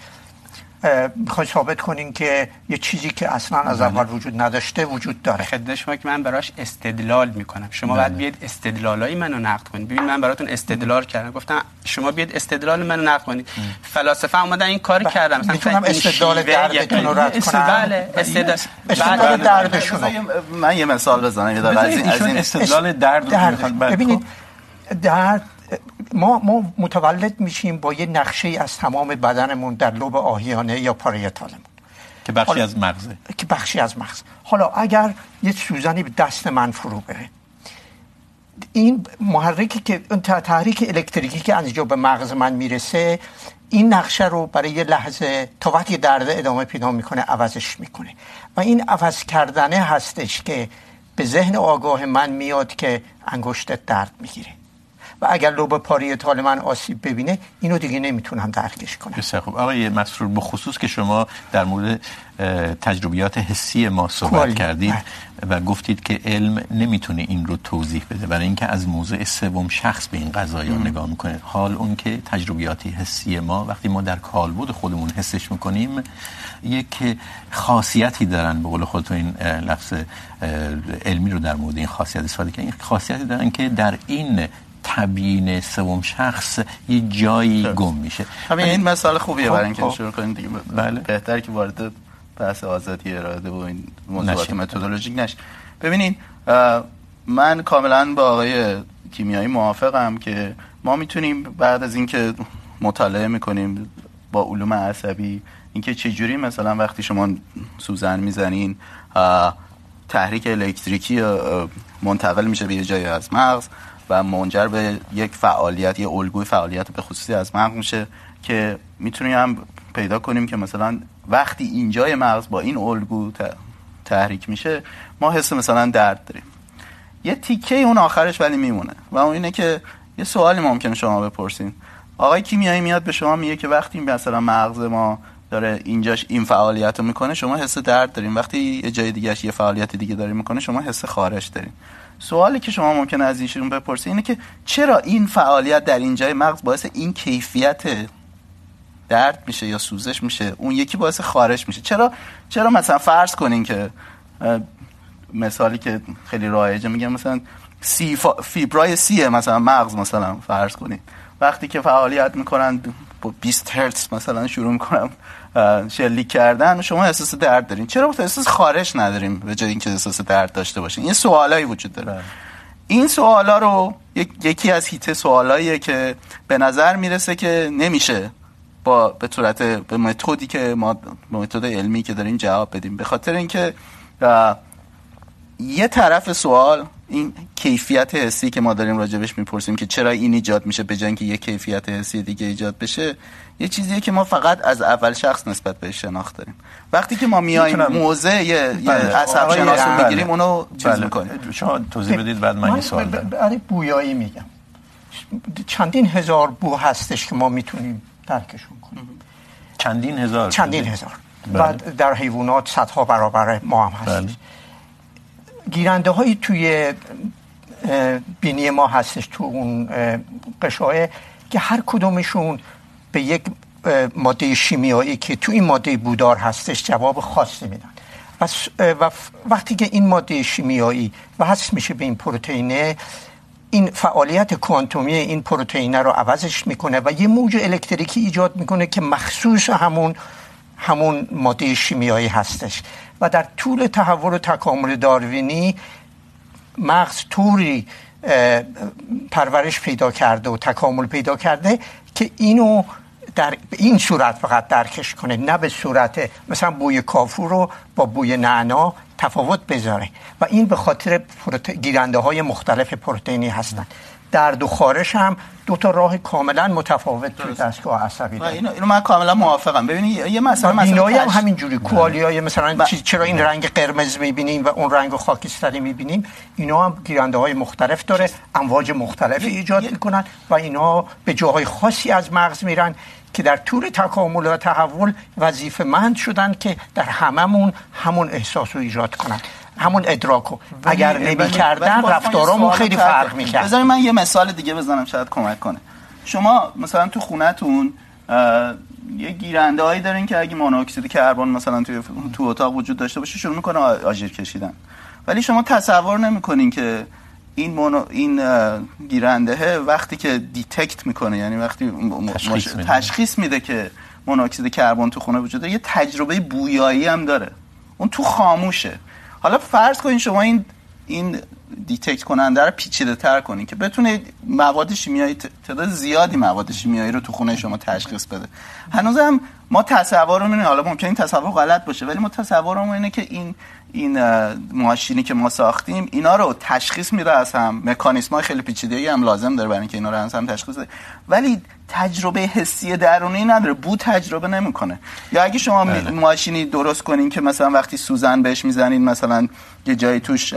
میخواید ثابت کنین که یه چیزی که اصلا از اول وجود نداشته وجود داره. خدمت شما که من براش استدلال میکنم. شما بله. باید بیاید استدلالای منو نقد کنید. ببین من براتون استدلال کردم. گفتم شما بیاید استدلال منو نقد کنید. فلاسفه اومدن این کار بله. کردم مثلا میتونم استدلال دردتون رو رد کنم؟ بله استدلال استدلال بله. دردشون من یه مثال بزنم یه از این از ایشون این استدلال درد. ببینید درد ما ما متولد میشیم با یه نقشه از تمام بدنمون در لوب آهیانه یا پاریتالمون. که بخشی حالا- از مغزه. که بخشی از مغز. حالا اگر یه سوزنی به دست من فرو بره این محرکی که اون تحریک الکتریکی که از به مغز من میرسه این نقشه رو برای یه لحظه تا وقتی درد ادامه پیدا میکنه عوضش میکنه. و این عوض کردنه هستش که به ذهن آگاه من میاد که انگشتت درد میگیره. و اگر لوب پاریتال من آسیب ببینه اینو دیگه نمیتونم درکش کنم. بسیار خوب. آقای مسرور بخصوص که شما در مورد تجربیات حسی ما صحبت. کردید و گفتید که علم نمیتونه این رو توضیح بده. برای اینکه از موضع سوم شخص به این قضایا نگاه میکنه حال اون که تجربیات حسی ما وقتی ما در کالبد خودمون حسش میکنیم یک خاصیتی دارن به قول خودتون این لفظ علمی رو در مورد این خاصیت استفاده کردن. این خاصیتی دارن که در این تبیین سوم شخص یه جایی گم میشه همین این مثال خوبیه خب، برای اینکه خب. شروع کنیم دیگه بله. بهتر که وارد بحث آزادی اراده و این موضوعات. متدولوژیک نش ببینین اه، من کاملا با آقای کیمیایی موافقم که ما میتونیم بعد از اینکه مطالعه میکنیم با علوم عصبی اینکه چجوری مثلا وقتی شما سوزن میزنین تحریک الکتریکی منتقل میشه به یه جایی از مغز و منجر به یک فعالیت یه الگوی فعالیت به خصوصی از مغز میشه که میتونیم هم پیدا کنیم که مثلا وقتی اینجای مغز با این الگو تحریک میشه، ما حس مثلا درد داریم. یه تیکه اون آخرش ولی میمونه و اون اینه که یه سوالی ممکنه شما بپرسین. آقای کیمیایی میاد به شما میگه که وقتی مثلا مغز ما داره اینجاش این فعالیت رو میکنه، شما حس درد دارین. وقتی یه جای دیگهش یه فعالیت دیگه داره میکنه، شما حس خارش دارین. سوالی که شما ممکنه از ایشون بپرسین اینه که چرا این فعالیت در این جای مغز باعث این کیفیت درد میشه یا سوزش میشه؟ اون یکی باعث خارش میشه. چرا چرا مثلا فرض کنین که مثالی که خیلی رایجه میگم مثلا سی فا... فیبرای سیه مثلا مغز مثلا فرض کنین. وقتی که فعالیت میکنن با 20 هرتز مثلا شروع میکنم. شلیک کردن شما احساس درد دارین. چرا احساس خارش نداریم به جای اینکه احساس درد داشته باشین؟ این سوالایی وجود داره. این سوالا رو یک... یکی از هیته سوالاییه که به نظر میرسه که نمیشه با به صورت به متدی که ما به متد علمی که داریم جواب بدیم. به خاطر اینکه یه طرف سوال این کیفیت حسی که ما داریم راجبش میپرسیم که چرا این ایجاد میشه به جای اینکه یه کیفیت حسی دیگه ایجاد بشه یه چیزیه که ما فقط از اول شخص نسبت بهش شناخت داریم وقتی که ما میایم میتونم- موضع یه, یه. عصب شناس رو. میگیریم اونو چیز بله. میکنیم شما توضیح بدید بعد من یه سوال دارم برای بویایی میگم چندین هزار بو هستش که ما میتونیم درکشون کنیم چندین هزار چندین هزار بله. و در حیوانات صدها برابر ما هم هستش بله. گیرنده هایی توی بینی ما هستش تو اون اه، قشایه که هر کدومشون به یک ماده شیمیایی که تو این ماده بودار هستش جواب خاصی میدن. و, و وقتی که این ماده شیمیایی وصل میشه به این پروتئینه این فعالیت کوانتومی این پروتئینه رو عوضش میکنه و یه موج الکتریکی ایجاد میکنه که مخصوص همون همون ماده شیمیایی هستش. و در طول تحول و تکامل داروینی مغز طوری پرورش پیدا کرده و تکامل پیدا کرده که اینو در این صورت فقط درکش کنه، نه به صورت مثلا بوی کافور رو با بوی نعنا تفاوت بذاره. و این به خاطر پروت... گیرنده های مختلف پروتئینی هستند. درد و خارش هم دو تا راه کاملا متفاوت توی دستگاه عصبی داره اینو, اینو من کاملا موافقم. ببینید یه مسئله مثلا بینایی هم همین جوری کوالیای مثلا با... چرا این رنگ قرمز میبینیم و اون رنگ خاکستری میبینیم؟ اینا هم گیرنده های مختلف داره. امواج مختلفی ایجاد میکنن و اینا به جاهای خاصی از مغز میرن که در طول تکامل و تحول وظیفه مند شدن که در هممون همون احساس رو ایجاد کنن. همون ادراکو. اگر نمی کردن رفتارامون خیلی فرق میکرد. بذاری من یه مثال دیگه بزنم شاید کمک کنه. شما مثلا تو خونتون یه گیرنده هایی دارین که اگه مونوکسید کربن مثلا تو تو اتاق وجود داشته باشه شروع میکنه آژیر کشیدن. ولی شما تصور نمیکنین که این مونو این گیرنده وقتی که دیتکت میکنه یعنی وقتی تشخیص, میده. تشخیص میده که مونوکسید کربن تو خونه وجود داره یه تجربه بویایی هم داره. اون تو خاموشه. حالا فرض کنید شما این این دیتکت کننده رو پیچیده تر کنین که بتونه مواد شیمیایی تعداد زیادی مواد شیمیایی رو تو خونه شما تشخیص بده. هنوزم ما تصورمون اینه حالا ممکنه این تصور غلط باشه ولی ما تصورمون اینه که این این ماشینی که ما ساختیم اینا رو تشخیص میده از هم. مکانیسم های خیلی پیچیده‌ای هم لازم داره برای اینکه اینا رو از هم تشخیص بده. ولی تجربه حسی درونی نداره. بو تجربه نمیکنه. یا اگه شما بله. ماشینی درست کنین که مثلا وقتی سوزن بهش میزنین مثلا یه جایی توش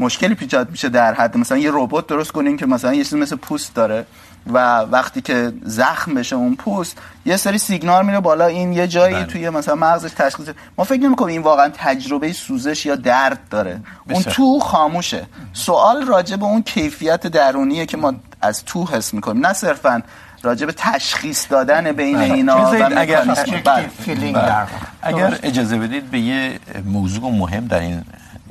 مشکلی پیچاد میشه در حد. مثلا یه ربات درست کنین که مثلا یه چیز مثل پوست داره و وقتی که زخم بشه اون پوست یه سری سیگنال میره بالا این یه جایی بله. توی مثلا مغزش تشخیص ما فکر نمی‌کنیم این واقعا تجربه سوزش یا درد داره. اون تو خاموشه. سوال راجع به اون کیفیت درونیه که ما از تو حس میکنیم. نه صرفا راجع به تشخیص دادن بین اینا و اگر اگر اجازه بدید به یه موضوع مهم در این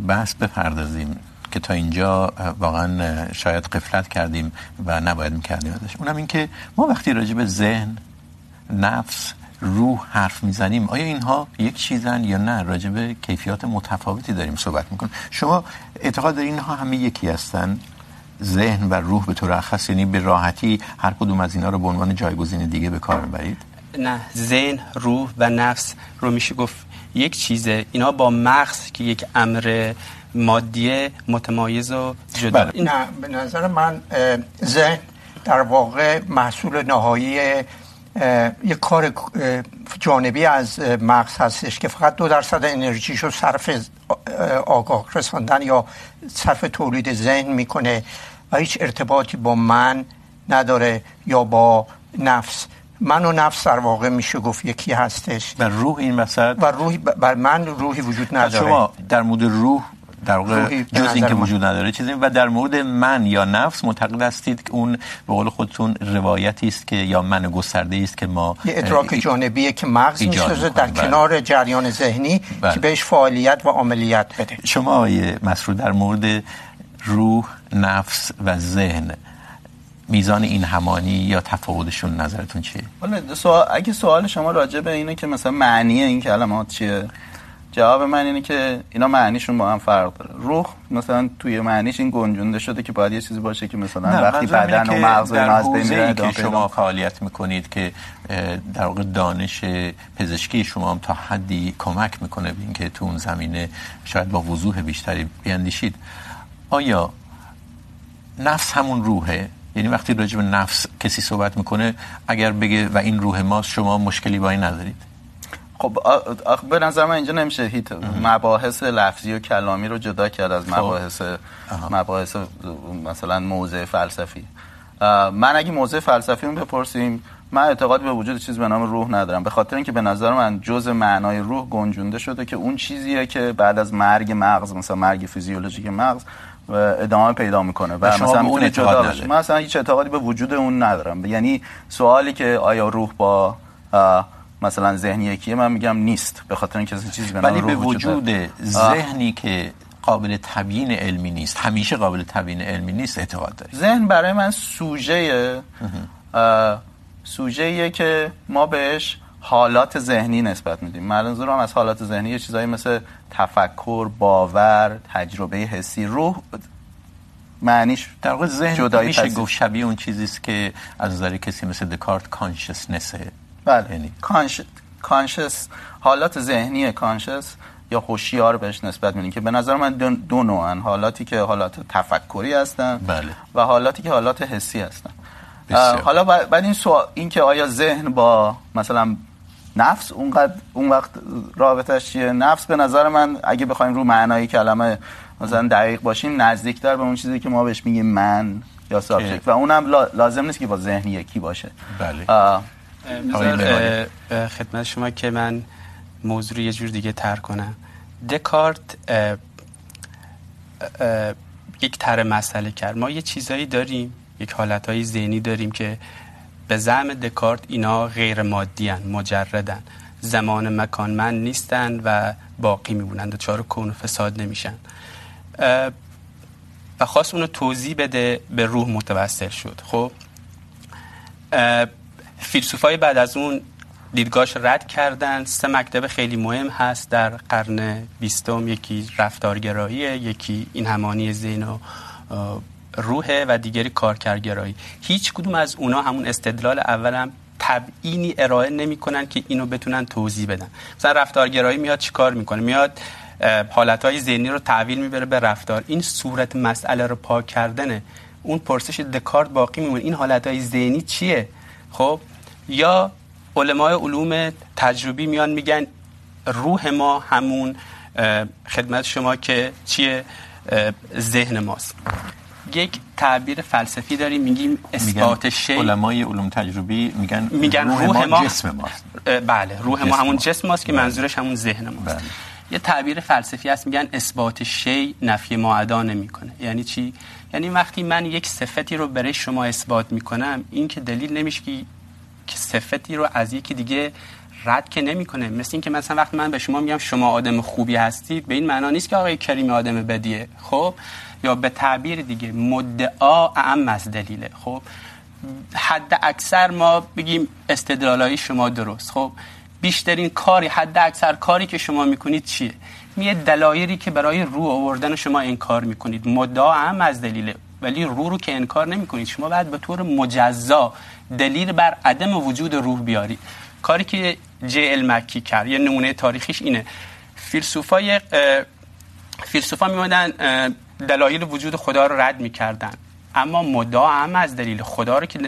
بحث بپردازیم. که تا اینجا واقعا شاید قفلت کردیم و نباید میکردیم ازش. اونم این که ما وقتی راجع به ذهن، نفس، روح حرف میزنیم، آیا اینها یک چیزن یا نه؟ راجع به کیفیات متفاوتی داریم صحبت میکنیم. شما اعتقاد دارید اینها همه یکی هستن؟ ذهن و روح به طور خاص یعنی به راحتی هر کدوم از اینا رو به عنوان جایگزین دیگه به کار ببرید نه. ذهن، روح و نفس رو میشه گفت یک چیزه. اینا با مغز که یک امر مادیه متمایز و جدا. بله. نه به نظر من ذهن در واقع محصول نهایی یک کار جانبی از مغز هستش که فقط دو درصد انرژیش رو صرف آگاه رساندن یا صرف تولید ذهن میکنه و هیچ ارتباطی با من نداره یا با نفس. من و نفس در واقع میشه گفت یکی هستش. و روح این وسط؟ و روح بر من روحی وجود نداره. شما در مورد روح در واقع جز این که وجود نداره چیزی و در مورد من یا نفس معتقد هستید که اون به قول خودتون روایتی است که یا من گسترده است که ما یه ادراک جانبیه که مغز میسازه در بله. کنار جریان ذهنی بله. که بهش فعالیت و عملیات بده شما آقای مسعود در مورد روح نفس و ذهن میزان این همانی یا تفاوتشون نظرتون چیه؟ حالا سوال اگه سوال شما راجع به اینه که مثلا معنی این کلمات چیه جواب من اینه که اینا معنیشون با هم فرق داره. روح مثلا توی معنیش این گنجونده شده که باید یه چیزی باشه که مثلا وقتی بدن و مغز اینا از بین میره که شما فعالیت میکنید که در واقع دانش پزشکی شما هم تا حدی کمک میکنه به اینکه تو اون زمینه شاید با وضوح بیشتری بیاندیشید. آیا نفس همون روحه؟ یعنی وقتی راجع به نفس کسی صحبت میکنه اگر بگه و این روح ماست شما مشکلی با این ندارید؟ خب به نظر من اینجا نمیشه هیت مباحث لفظی و کلامی رو جدا کرد از مباحث مباحث مثلا موضع فلسفی. من اگه موضع فلسفی رو بپرسیم من اعتقاد به وجود چیز به نام روح ندارم. به خاطر اینکه به نظر من جز معنای روح گنجونده شده که اون چیزیه که بعد از مرگ مغز مثلا مرگ فیزیولوژیک مغز ادامه پیدا میکنه و مثلا اون جدا بشه. من اصلا هیچ اعتقادی به وجود اون ندارم. یعنی سوالی که آیا روح با مثلا ذهنی یکیه من میگم نیست به خاطر اینکه چیزی به ولی به وجود ذهنی که قابل تبیین علمی نیست همیشه قابل تبیین علمی نیست اعتقاد داری ذهن برای من سوژه سوژه‌ایه که ما بهش حالات ذهنی نسبت میدیم. منظورم از حالات ذهنی یه چیزایی مثل تفکر باور تجربه حسی روح معنیش در واقع ذهن میشه. گفت شبیه اون چیزی است که از نظر کسی مثل دکارت کانشسنسه بله. یعنی کانش... کانشس حالات ذهنی کانشس یا هوشیار بهش نسبت میدیم که به نظر من دو, دو نوعن. حالاتی که حالات تفکری هستن بله. و حالاتی که حالات حسی هستن. بسیار. حالا بعد این سوال این که آیا ذهن با مثلا نفس اونقدر اون وقت رابطش چیه؟ نفس به نظر من اگه بخوایم رو معنای کلمه مثلا دقیق باشیم نزدیکتر به اون چیزی که ما بهش میگیم من یا سابجکت. و اونم لا- لازم نیست که با ذهن یکی باشه. بله. بذار خدمت شما که من موضوع رو یه جور دیگه تر کنم. دکارت اه، اه، یک طرح مسئله کرد. ما یه چیزایی داریم یک حالتهای ذهنی داریم که به زعم دکارت اینا غیر مادی هن، مجردن زمان مکان من نیستن و باقی میمونن. دچار کون و فساد نمیشن. و خواست اونو توضیح بده به روح متوسل شد. خب فیلسوفای بعد از اون دیدگاهش رد کردن. سه مکتب خیلی مهم هست در قرن بیستم. یکی رفتارگراییه، یکی این همانی ذهن و روحه و دیگری کارکرگرایی هیچ کدوم از اونا همون استدلال اولم تبیینی ارائه نمیکنن که اینو بتونن توضیح بدن. مثلا رفتارگرایی میاد چیکار میکنه؟ میاد حالتهای ذهنی رو تحویل میبره به رفتار. این صورت مسئله رو پاک کردنه. اون پرسش دکارت باقی میمونه. این حالتهای ذهنی چیه؟ خب یا علمای علوم تجربی میان میگن روح ما همون خدمت شما که چیه؟ ذهن ماست. یک تعبیر فلسفی داریم میگیم اثبات شی علمای علوم تجربی میگن میگن روح, روح ما, جسم ماست. بله روح ما همون. جسم ماست که. منظورش همون ذهن ماست. بله. یه تعبیر فلسفی هست میگن اثبات شی نفی ما ادا نمیکنه. یعنی چی؟ یعنی وقتی من یک صفتی رو برای شما اثبات میکنم این که دلیل نمیشه که صفتی رو از یکی دیگه رد که نمیکنه. مثل اینکه مثلا وقتی من به شما میگم شما آدم خوبی هستید، به این معنا نیست که آقای کریم آدم بدیه، خب؟ یا به تعبیر دیگه، مدعا اعم از دلیله، خب؟ حد اکثر ما بگیم استدلالای شما درست، خب؟ بیشترین کاری، حد اکثر کاری که شما میکنید چیه؟ میه دلایلی که برای رو آوردن شما انکار میکنید. مدعا هم از دلیله. ولی رو رو که انکار نمیکنید. شما باید به طور مجزا دلیل بر عدم وجود روح بیارید. کاری که جی ال مکی کرد، یه نمونه تاریخیش اینه. فیلسوفای فیلسوفا میمدن دلایل وجود خدا رو رد میکردن. اما مدعا هم از دلیل خدا رو که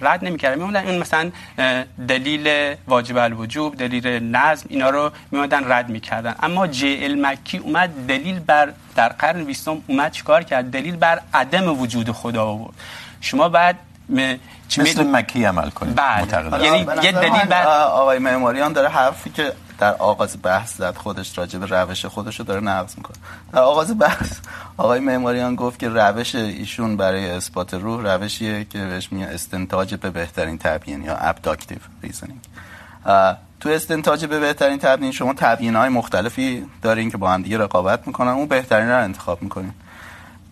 رد نمیکردن. میمدن اون مثلا دلیل واجب الوجوب دلیل نظم اینا رو میمدن رد میکردن. اما جی ال مکی اومد دلیل بر در قرن بیستم اومد چیکار کرد؟ دلیل بر عدم وجود خدا آورد. شما بعد م... مثل مکی عمل کنید بله. یعنی یه دلیل بر- آقای معماریان داره حرفی که در آغاز بحث زد، خودش راجع به روش خودش رو داره نقض میکنه. در آغاز بحث، آقای معماریان گفت که روش ایشون برای اثبات روح روشیه که بهش میگن استنتاج به بهترین تبیین یا ابداکتیو ریزنینگ تو استنتاج به بهترین تبیین شما تبیین های مختلفی دارین که با هم دیگه رقابت میکنن، اون بهترین رو انتخاب میکنین.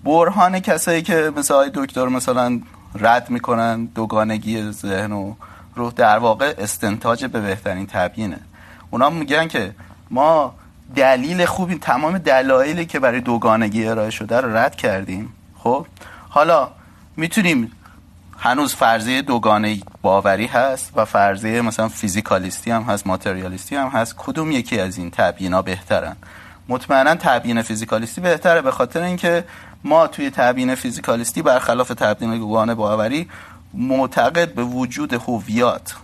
برهان کسایی که مثل آقای دکتر مثلا رد میکنن، دوگانگی ذهن و روح، در واقع استنتاج به بهترین تبیینه. اونا میگن که ما دلیل خوبی، تمام دلایلی که برای دوگانگی ارائه شده رو رد کردیم. خب، حالا میتونیم هنوز فرضیه دوگانه باوری هست و فرضیه مثلا فیزیکالیستی هم هست، ماتریالیستی هم هست. کدوم یکی از این تبیینا بهترن؟ مطمئنا تبیین فیزیکالیستی بهتره به خاطر اینکه ما توی تبیین فیزیکالیستی برخلاف تبیین دوگانه باوری معتقد به وجود هویات.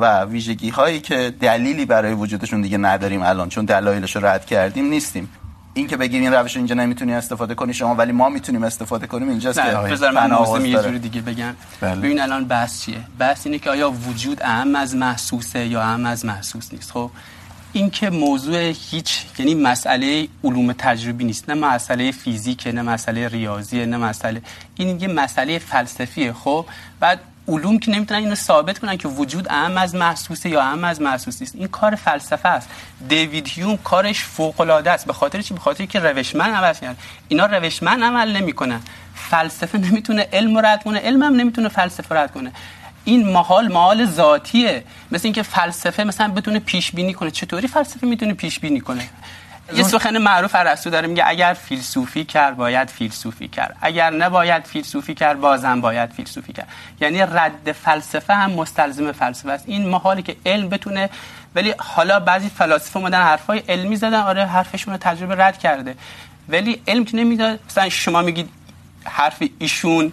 و ویژگی هایی که دلیلی برای وجودشون دیگه نداریم الان چون دلایلش رو رد کردیم نیستیم. این که بگیم این روش اینجا نمیتونی استفاده کنی شما ولی ما میتونیم استفاده کنیم اینجاست که بذار من موضوع یه. جوری دیگه بگم. بله. ببین الان بحث چیه؟ بحث اینه که آیا وجود اهم از محسوسه یا اهم از محسوس نیست؟ خب این که موضوع هیچ یعنی مسئله علوم تجربی نیست. نه مسئله فیزیکه نه مسئله ریاضیه نه مسئله این یه مسئله فلسفیه. خب بعد علوم که نمیتونن اینو ثابت کنن که وجود اهم از محسوسه یا اهم از محسوس نیست. این کار فلسفه است. دیوید هیوم کارش فوق العاده است. به خاطر چی؟ به خاطر که روشمند عمل کردن اینا روشمند عمل نمیکنن. فلسفه نمیتونه علم رد کنه، علم هم نمیتونه فلسفه رد کنه. این محال محال ذاتیه. مثل اینکه فلسفه مثلا بتونه پیش بینی کنه. چطوری فلسفه میتونه پیش بینی کنه؟ یه سخن معروف ارسطو داره میگه اگر فیلسوفی کرد باید فیلسوفی کرد. اگر نباید فیلسوفی کرد بازم باید فیلسوفی کرد. یعنی رد فلسفه هم مستلزم فلسفه است. این محالی که علم بتونه ولی حالا بعضی فلاسفه اومدن حرفای علمی زدن آره حرفشون رو تجربه رد کرده. ولی علم که نمیداد مثلا شما میگید حرف ایشون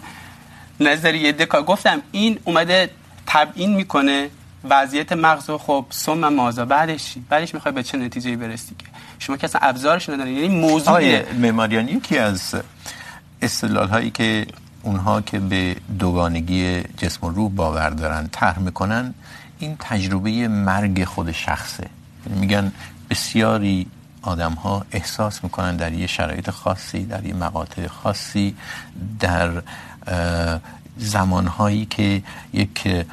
نظریه دکا گفتم این اومده تبیین میکنه وضعیت مغز خب سم مازا بعدش؟ بعدش میخوای به چه نتیجه‌ای برسی که؟ شما که اصلا ابزارش ندارین یعنی موضوع معماریان یکی از استدلال هایی که اونها که به دوگانگی جسم و روح باور دارن طرح میکنن این تجربه مرگ خود شخصه. میگن بسیاری آدم ها احساس میکنن در یه شرایط خاصی در یه مقاطع خاصی در زمان هایی که یک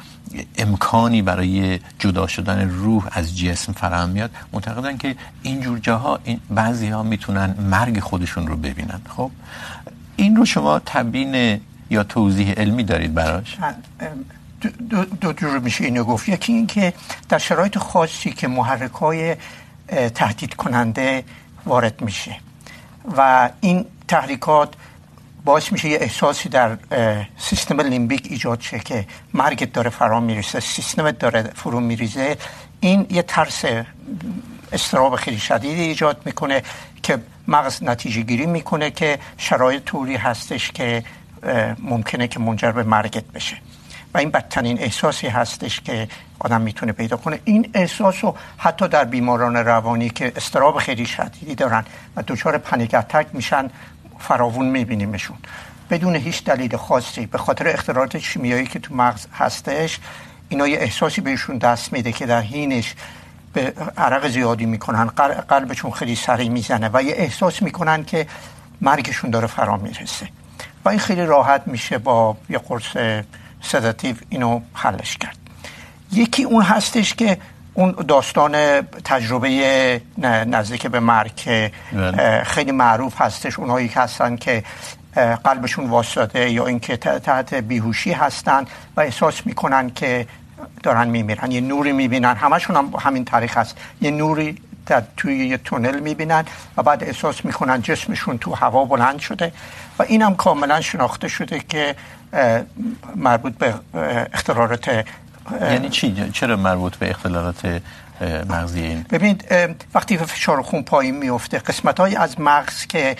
امکانی برای جدا شدن روح از جسم فراهم میاد. معتقدن که این جور جاها این بعضی ها میتونن مرگ خودشون رو ببینن. خب این رو شما تبیین یا توضیح علمی دارید براش؟ دو, دو جور میشه اینو گفت. یکی این که در شرایط خاصی که محرک های تهدید کننده وارد میشه و این تحریکات باعث میشه یه احساسی در سیستم لیمبیک ایجاد شه که مرگت داره فرا میرسه سیستمت داره فرو میریزه. این یه ترس استراب خیلی شدیدی ایجاد میکنه که مغز نتیجه گیری میکنه که شرایط طوری هستش که ممکنه که منجر به مرگت بشه. و این بدترین احساسی هستش که آدم میتونه پیدا کنه. این احساس رو حتی در بیماران روانی که استراب خیلی شدیدی دارن و دچار پنیک اتک میشن فراوون میبینیمشون. بدون هیچ دلیل خاصی، به خاطر اختلالات شیمیایی که تو مغز هستش اینا یه احساسی بهشون دست میده که در حینش به عرق زیادی میکنن قلبشون خیلی سریع میزنه و یه احساس میکنن که مرگشون داره فرا میرسه. و این خیلی راحت میشه با یه قرص سداتیو اینو حلش کرد. یکی اون هستش که اون داستان تجربه نزدیک به مرگ که خیلی معروف هستش. اونهایی که هستن که قلبشون واسطه یا اینکه تحت بیهوشی هستن و احساس میکنن که دارن میمیرن. یه نوری میبینن. همشون هم همین تاریخ هست. یه نوری در توی یه تونل میبینن و بعد احساس میکنن جسمشون تو هوا بلند شده و این هم کاملا شناخته شده که مربوط به اختلالات یعنی چی؟ چرا مربوط به اختلالات مغزی این؟ ببینید وقتی فشار خون پایین میفته قسمت های از مغز که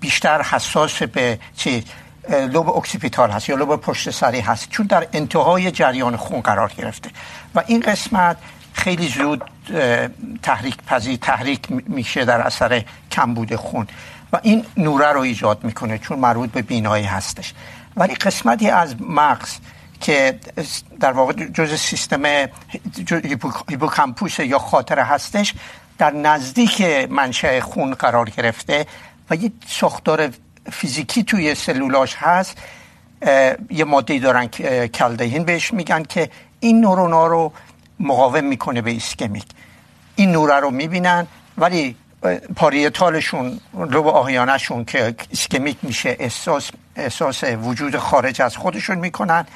بیشتر حساس به چی لوب اکسیپیتال هست یا لوب پشت سری هست چون در انتهای جریان خون قرار گرفته. و این قسمت خیلی زود تحریک پذیر تحریک میشه در اثر کمبود خون. و این نوره رو ایجاد میکنه چون مربوط به بینایی هستش. ولی قسمتی از مغز که در واقع جز سیستم هیپوکامپوس یا خاطره هستش در نزدیک منشأ خون قرار گرفته و یه ساختار فیزیکی توی سلولاش هست. یه ماده دارن که کلدهین بهش میگن که این نورونا رو مقاوم میکنه به ایسکمیک. این نوره رو میبینن ولی پاریتالشون لوب آهیانشون که ایسکمیک میشه احساس, احساس وجود خارج از خودشون میکنن.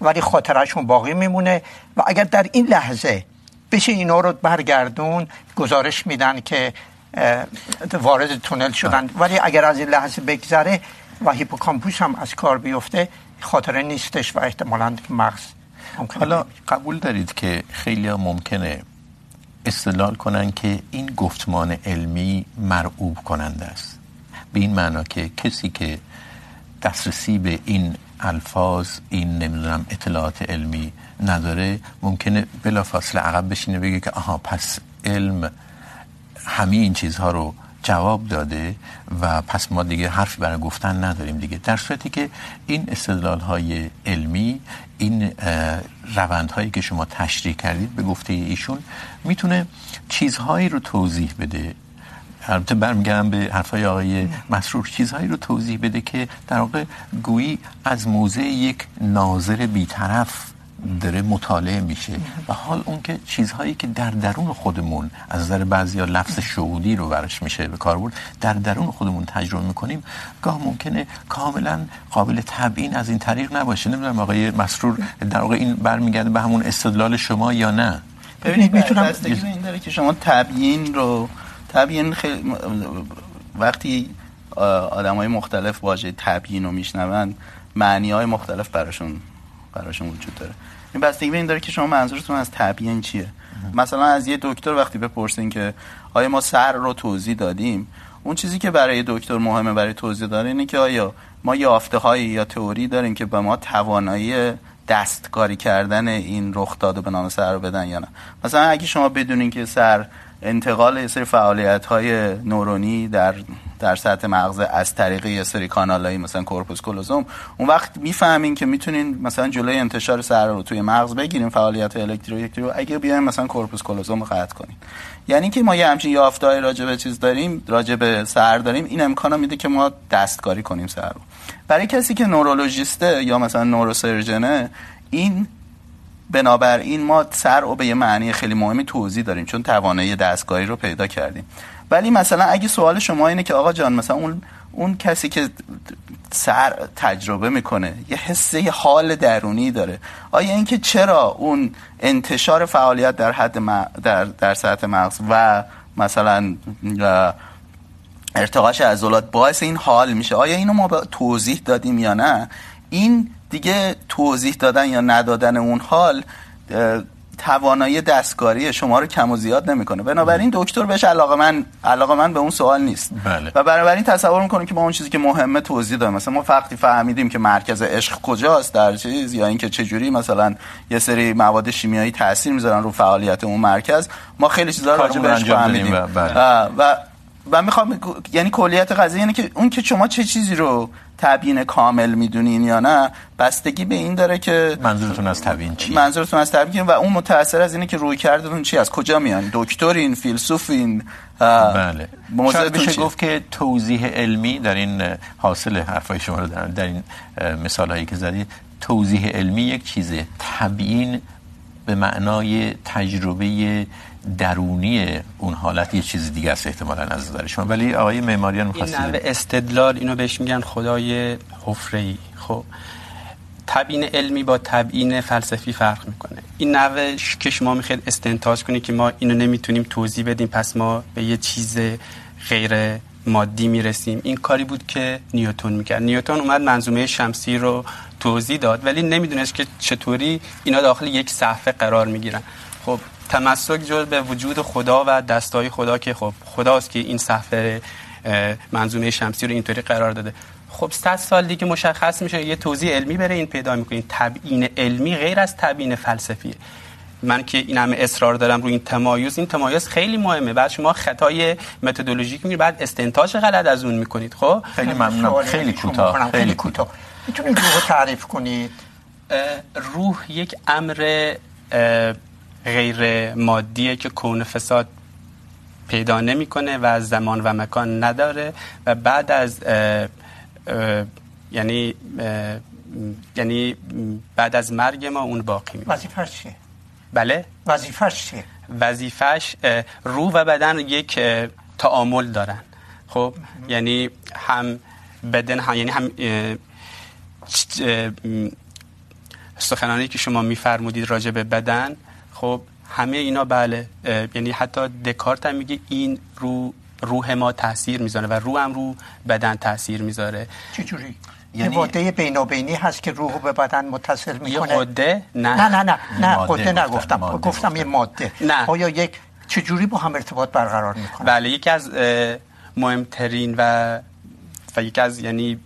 ولی خاطرشون باقی میمونه و اگر در این لحظه بشه اینا رو برگردون گزارش میدن که وارد تونل شدن. ولی اگر از این لحظه بگذره و هیپوکامپوس هم از کار بیفته خاطره نیستش و احتمالاً مغز حالا قبول دارید که خیلی ممکنه استدلال کنن که این گفتمان علمی مرعوب کننده است. به این معنا که کسی که دسترسی به این الفاظ این نمیدونم اطلاعات علمی نداره. ممکنه بلا فاصله عقب بشینه بگه که آها، پس علم همه این چیزها رو جواب داده و پس ما دیگه حرفی برای گفتن نداریم دیگه. در صورتی که این استدلال های علمی، این روند هایی که شما تشریح کردید به گفته ایشون، میتونه چیزهایی رو توضیح بده. البته برمیگردم به حرفای آقای مسرور. چیزهایی رو توضیح بده که در واقع گویی از موضع یک ناظر بیطرف داره مطالعه میشه. و حال اون که چیزهایی که در درون خودمون از نظر بعضیا لفظ شهودی رو برش میشه به کار برد در درون خودمون تجربه میکنیم گاه ممکنه کاملا قابل تبیین از این طریق نباشه. نمیدونم آقای مسرور در واقع این برمیگرده به همون استدلال شما یا نه؟ ببینید میتونم بستگی به این داره که شما تبیین رو تبیین خیلی وقتی آدم های مختلف واژه تبیین رو میشنون معنی های مختلف براشون براشون وجود داره. این بستگی به این داره که شما منظورتون از تبیین چیه؟ مثلا از یه دکتر وقتی بپرسین که آیا ما سر رو توضیح دادیم، اون چیزی که برای دکتر مهمه برای توضیح داره اینه که آیا ما یافته های یا تئوری داریم که به ما توانایی دستکاری کردن این رخ داده به نام سر رو بدن یا نه. مثلا اگه شما بدونین که سر انتقال یه سری فعالیت های نورونی در در سطح مغز از طریق یه سری کانال کانالایی مثلا کورپوس کلوزوم. اون وقت میفهمین که میتونین مثلا جلوی انتشار سر رو توی مغز بگیریم فعالیت الکترو اگه بیایم مثلا کورپوس کلوزوم رو قطع کنیم یعنی که ما یه همچین یافتای راجع به چیز داریم، راجع به سر داریم، این امکانو میده که ما دستکاری کنیم سر رو. برای کسی که نورولوژیسته یا مثلا نوروسرجنه این بنابراین ما سر رو به یه معنی خیلی مهمی توضیح داریم چون توانایی دستکاری رو پیدا کردیم. ولی مثلا اگه سوال شما اینه که آقا جان، مثلا اون اون کسی که سر تجربه میکنه، یه حسه یه حال درونی داره. آیا اینکه چرا اون انتشار فعالیت در حد م... در در سطح مغز و مثلا ارتقاش عضلات باعث این حال میشه؟ آیا اینو ما توضیح دادیم یا نه؟ این دیگه توضیح دادن یا ندادن اون حال توانایی دستکاری شما رو کم و زیاد نمیکنه. بنابراین دکتر بهش علاقه من علاقه من به اون سوال نیست. بله. و بنابراین تصور میکنیم که ما اون چیزی که مهمه توضیح دادیم مثلا ما فقطی فهمیدیم که مرکز عشق کجاست در چیز یا اینکه چه جوری مثلا یه سری مواد شیمیایی تاثیر میذارن رو فعالیت اون مرکز. ما خیلی چیزا راجع بهش فهمیدیم. و, بله. و و میخوام یعنی کلیت قضیه اینه که اون که شما چه چیزی رو تبیین کامل میدونین یا نه بستگی به این داره که منظورتون از تبیین چی منظورتون از تبیین و اون متأثر از اینه که روی کردتون چی از کجا میان؟ دکترین فیلسوفین بله. شاید بشه گفت که توضیح علمی در این حاصل حرفای شما رو در, در این مثال هایی که زدید توضیح علمی یک چیزه. تبیین به معنای تجربه درونی اون حالت یه چیز دیگه است احتمالاً از نظر شما. ولی آقای معماریان می‌خواستید این استدلال اینو بهش میگن خدای حفره‌ای. خب تبیین علمی با تبیین فلسفی فرق میکنه. این نوع که شما میخواید استنتاج کنید که ما اینو نمیتونیم توضیح بدیم پس ما به یه چیز غیر مادی میرسیم. این کاری بود که نیوتن میکرد. نیوتن اومد منظومه شمسی رو توضیح داد ولی نمیدونست که چطوری اینا داخل یک صفحه قرار میگیرن. خب تمسک جز به وجود خدا و دستای خدا که خب خداست که این صفحه منظومه شمسی رو اینطوری قرار داده. خب 100 سال دیگه مشخص میشه یه توضیح علمی بره این پیدا میکنین تبیین علمی غیر از تبیین فلسفیه. من که این همه اصرار دارم روی این تمایز این تمایز خیلی مهمه. بعد شما خطای متدولوژیک میگیرید بعد استنتاج غلط از اون میکنید. خب؟ خیلی ممنونم. خیلی کوتاه خیلی کوتاه. میتونید روح تعریف کنید؟ روح یک امر غیر مادیه که کون فساد پیدا نمیکنه و زمان و مکان نداره و بعد از اه اه یعنی اه یعنی بعد از مرگ ما اون باقی میمونه. وظیفش چیه؟ بله؟ وظیفش چیه؟ وظیفش روح و بدن یک تعامل دارن. خب یعنی هم بدن هم یعنی هم سخنانی که شما میفرمودید راجع به بدن خب همه اینا بله یعنی حتی دکارت هم میگه این رو روح ما تاثیر میذاره و روح هم رو بدن تاثیر میذاره. چجوری یعنی ماده بینابینی هست که روح به بدن متصل میکنه؟ یه قده نه نه نه نه نه قده نگفتم ماده گفتم یه ماده. نه. آیا یک چجوری با هم ارتباط برقرار میکنه؟ بله یکی از مهمترین و و یکی از یعنی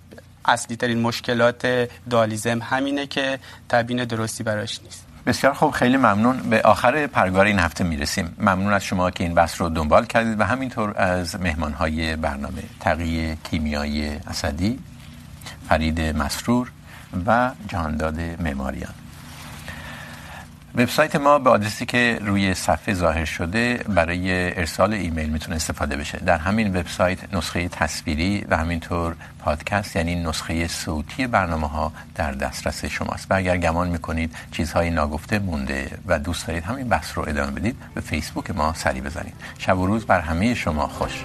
اصلی ترین مشکلات دالیزم همینه که تبیین درستی براش نیست. بسیار خوب، خیلی ممنون. به آخر پرگار این هفته میرسیم. ممنون از شما که این بحث رو دنبال کردید و همینطور از مهمانهای برنامه تقیی کیمیایی اسدی، فرید مسرور و جهانداد معماریان. وبسایت ما به آدرسی که روی صفحه ظاهر شده برای ارسال ایمیل میتونه استفاده بشه. در همین وبسایت نسخه تصویری و همینطور پادکست یعنی نسخه صوتی برنامه ها در دسترس شماست. و اگر گمان میکنید چیزهایی ناگفته مونده و دوست دارید، همین بحث رو ادامه بدید. به فیسبوک ما سری بزنید. شب و روز بر همه شما خوش.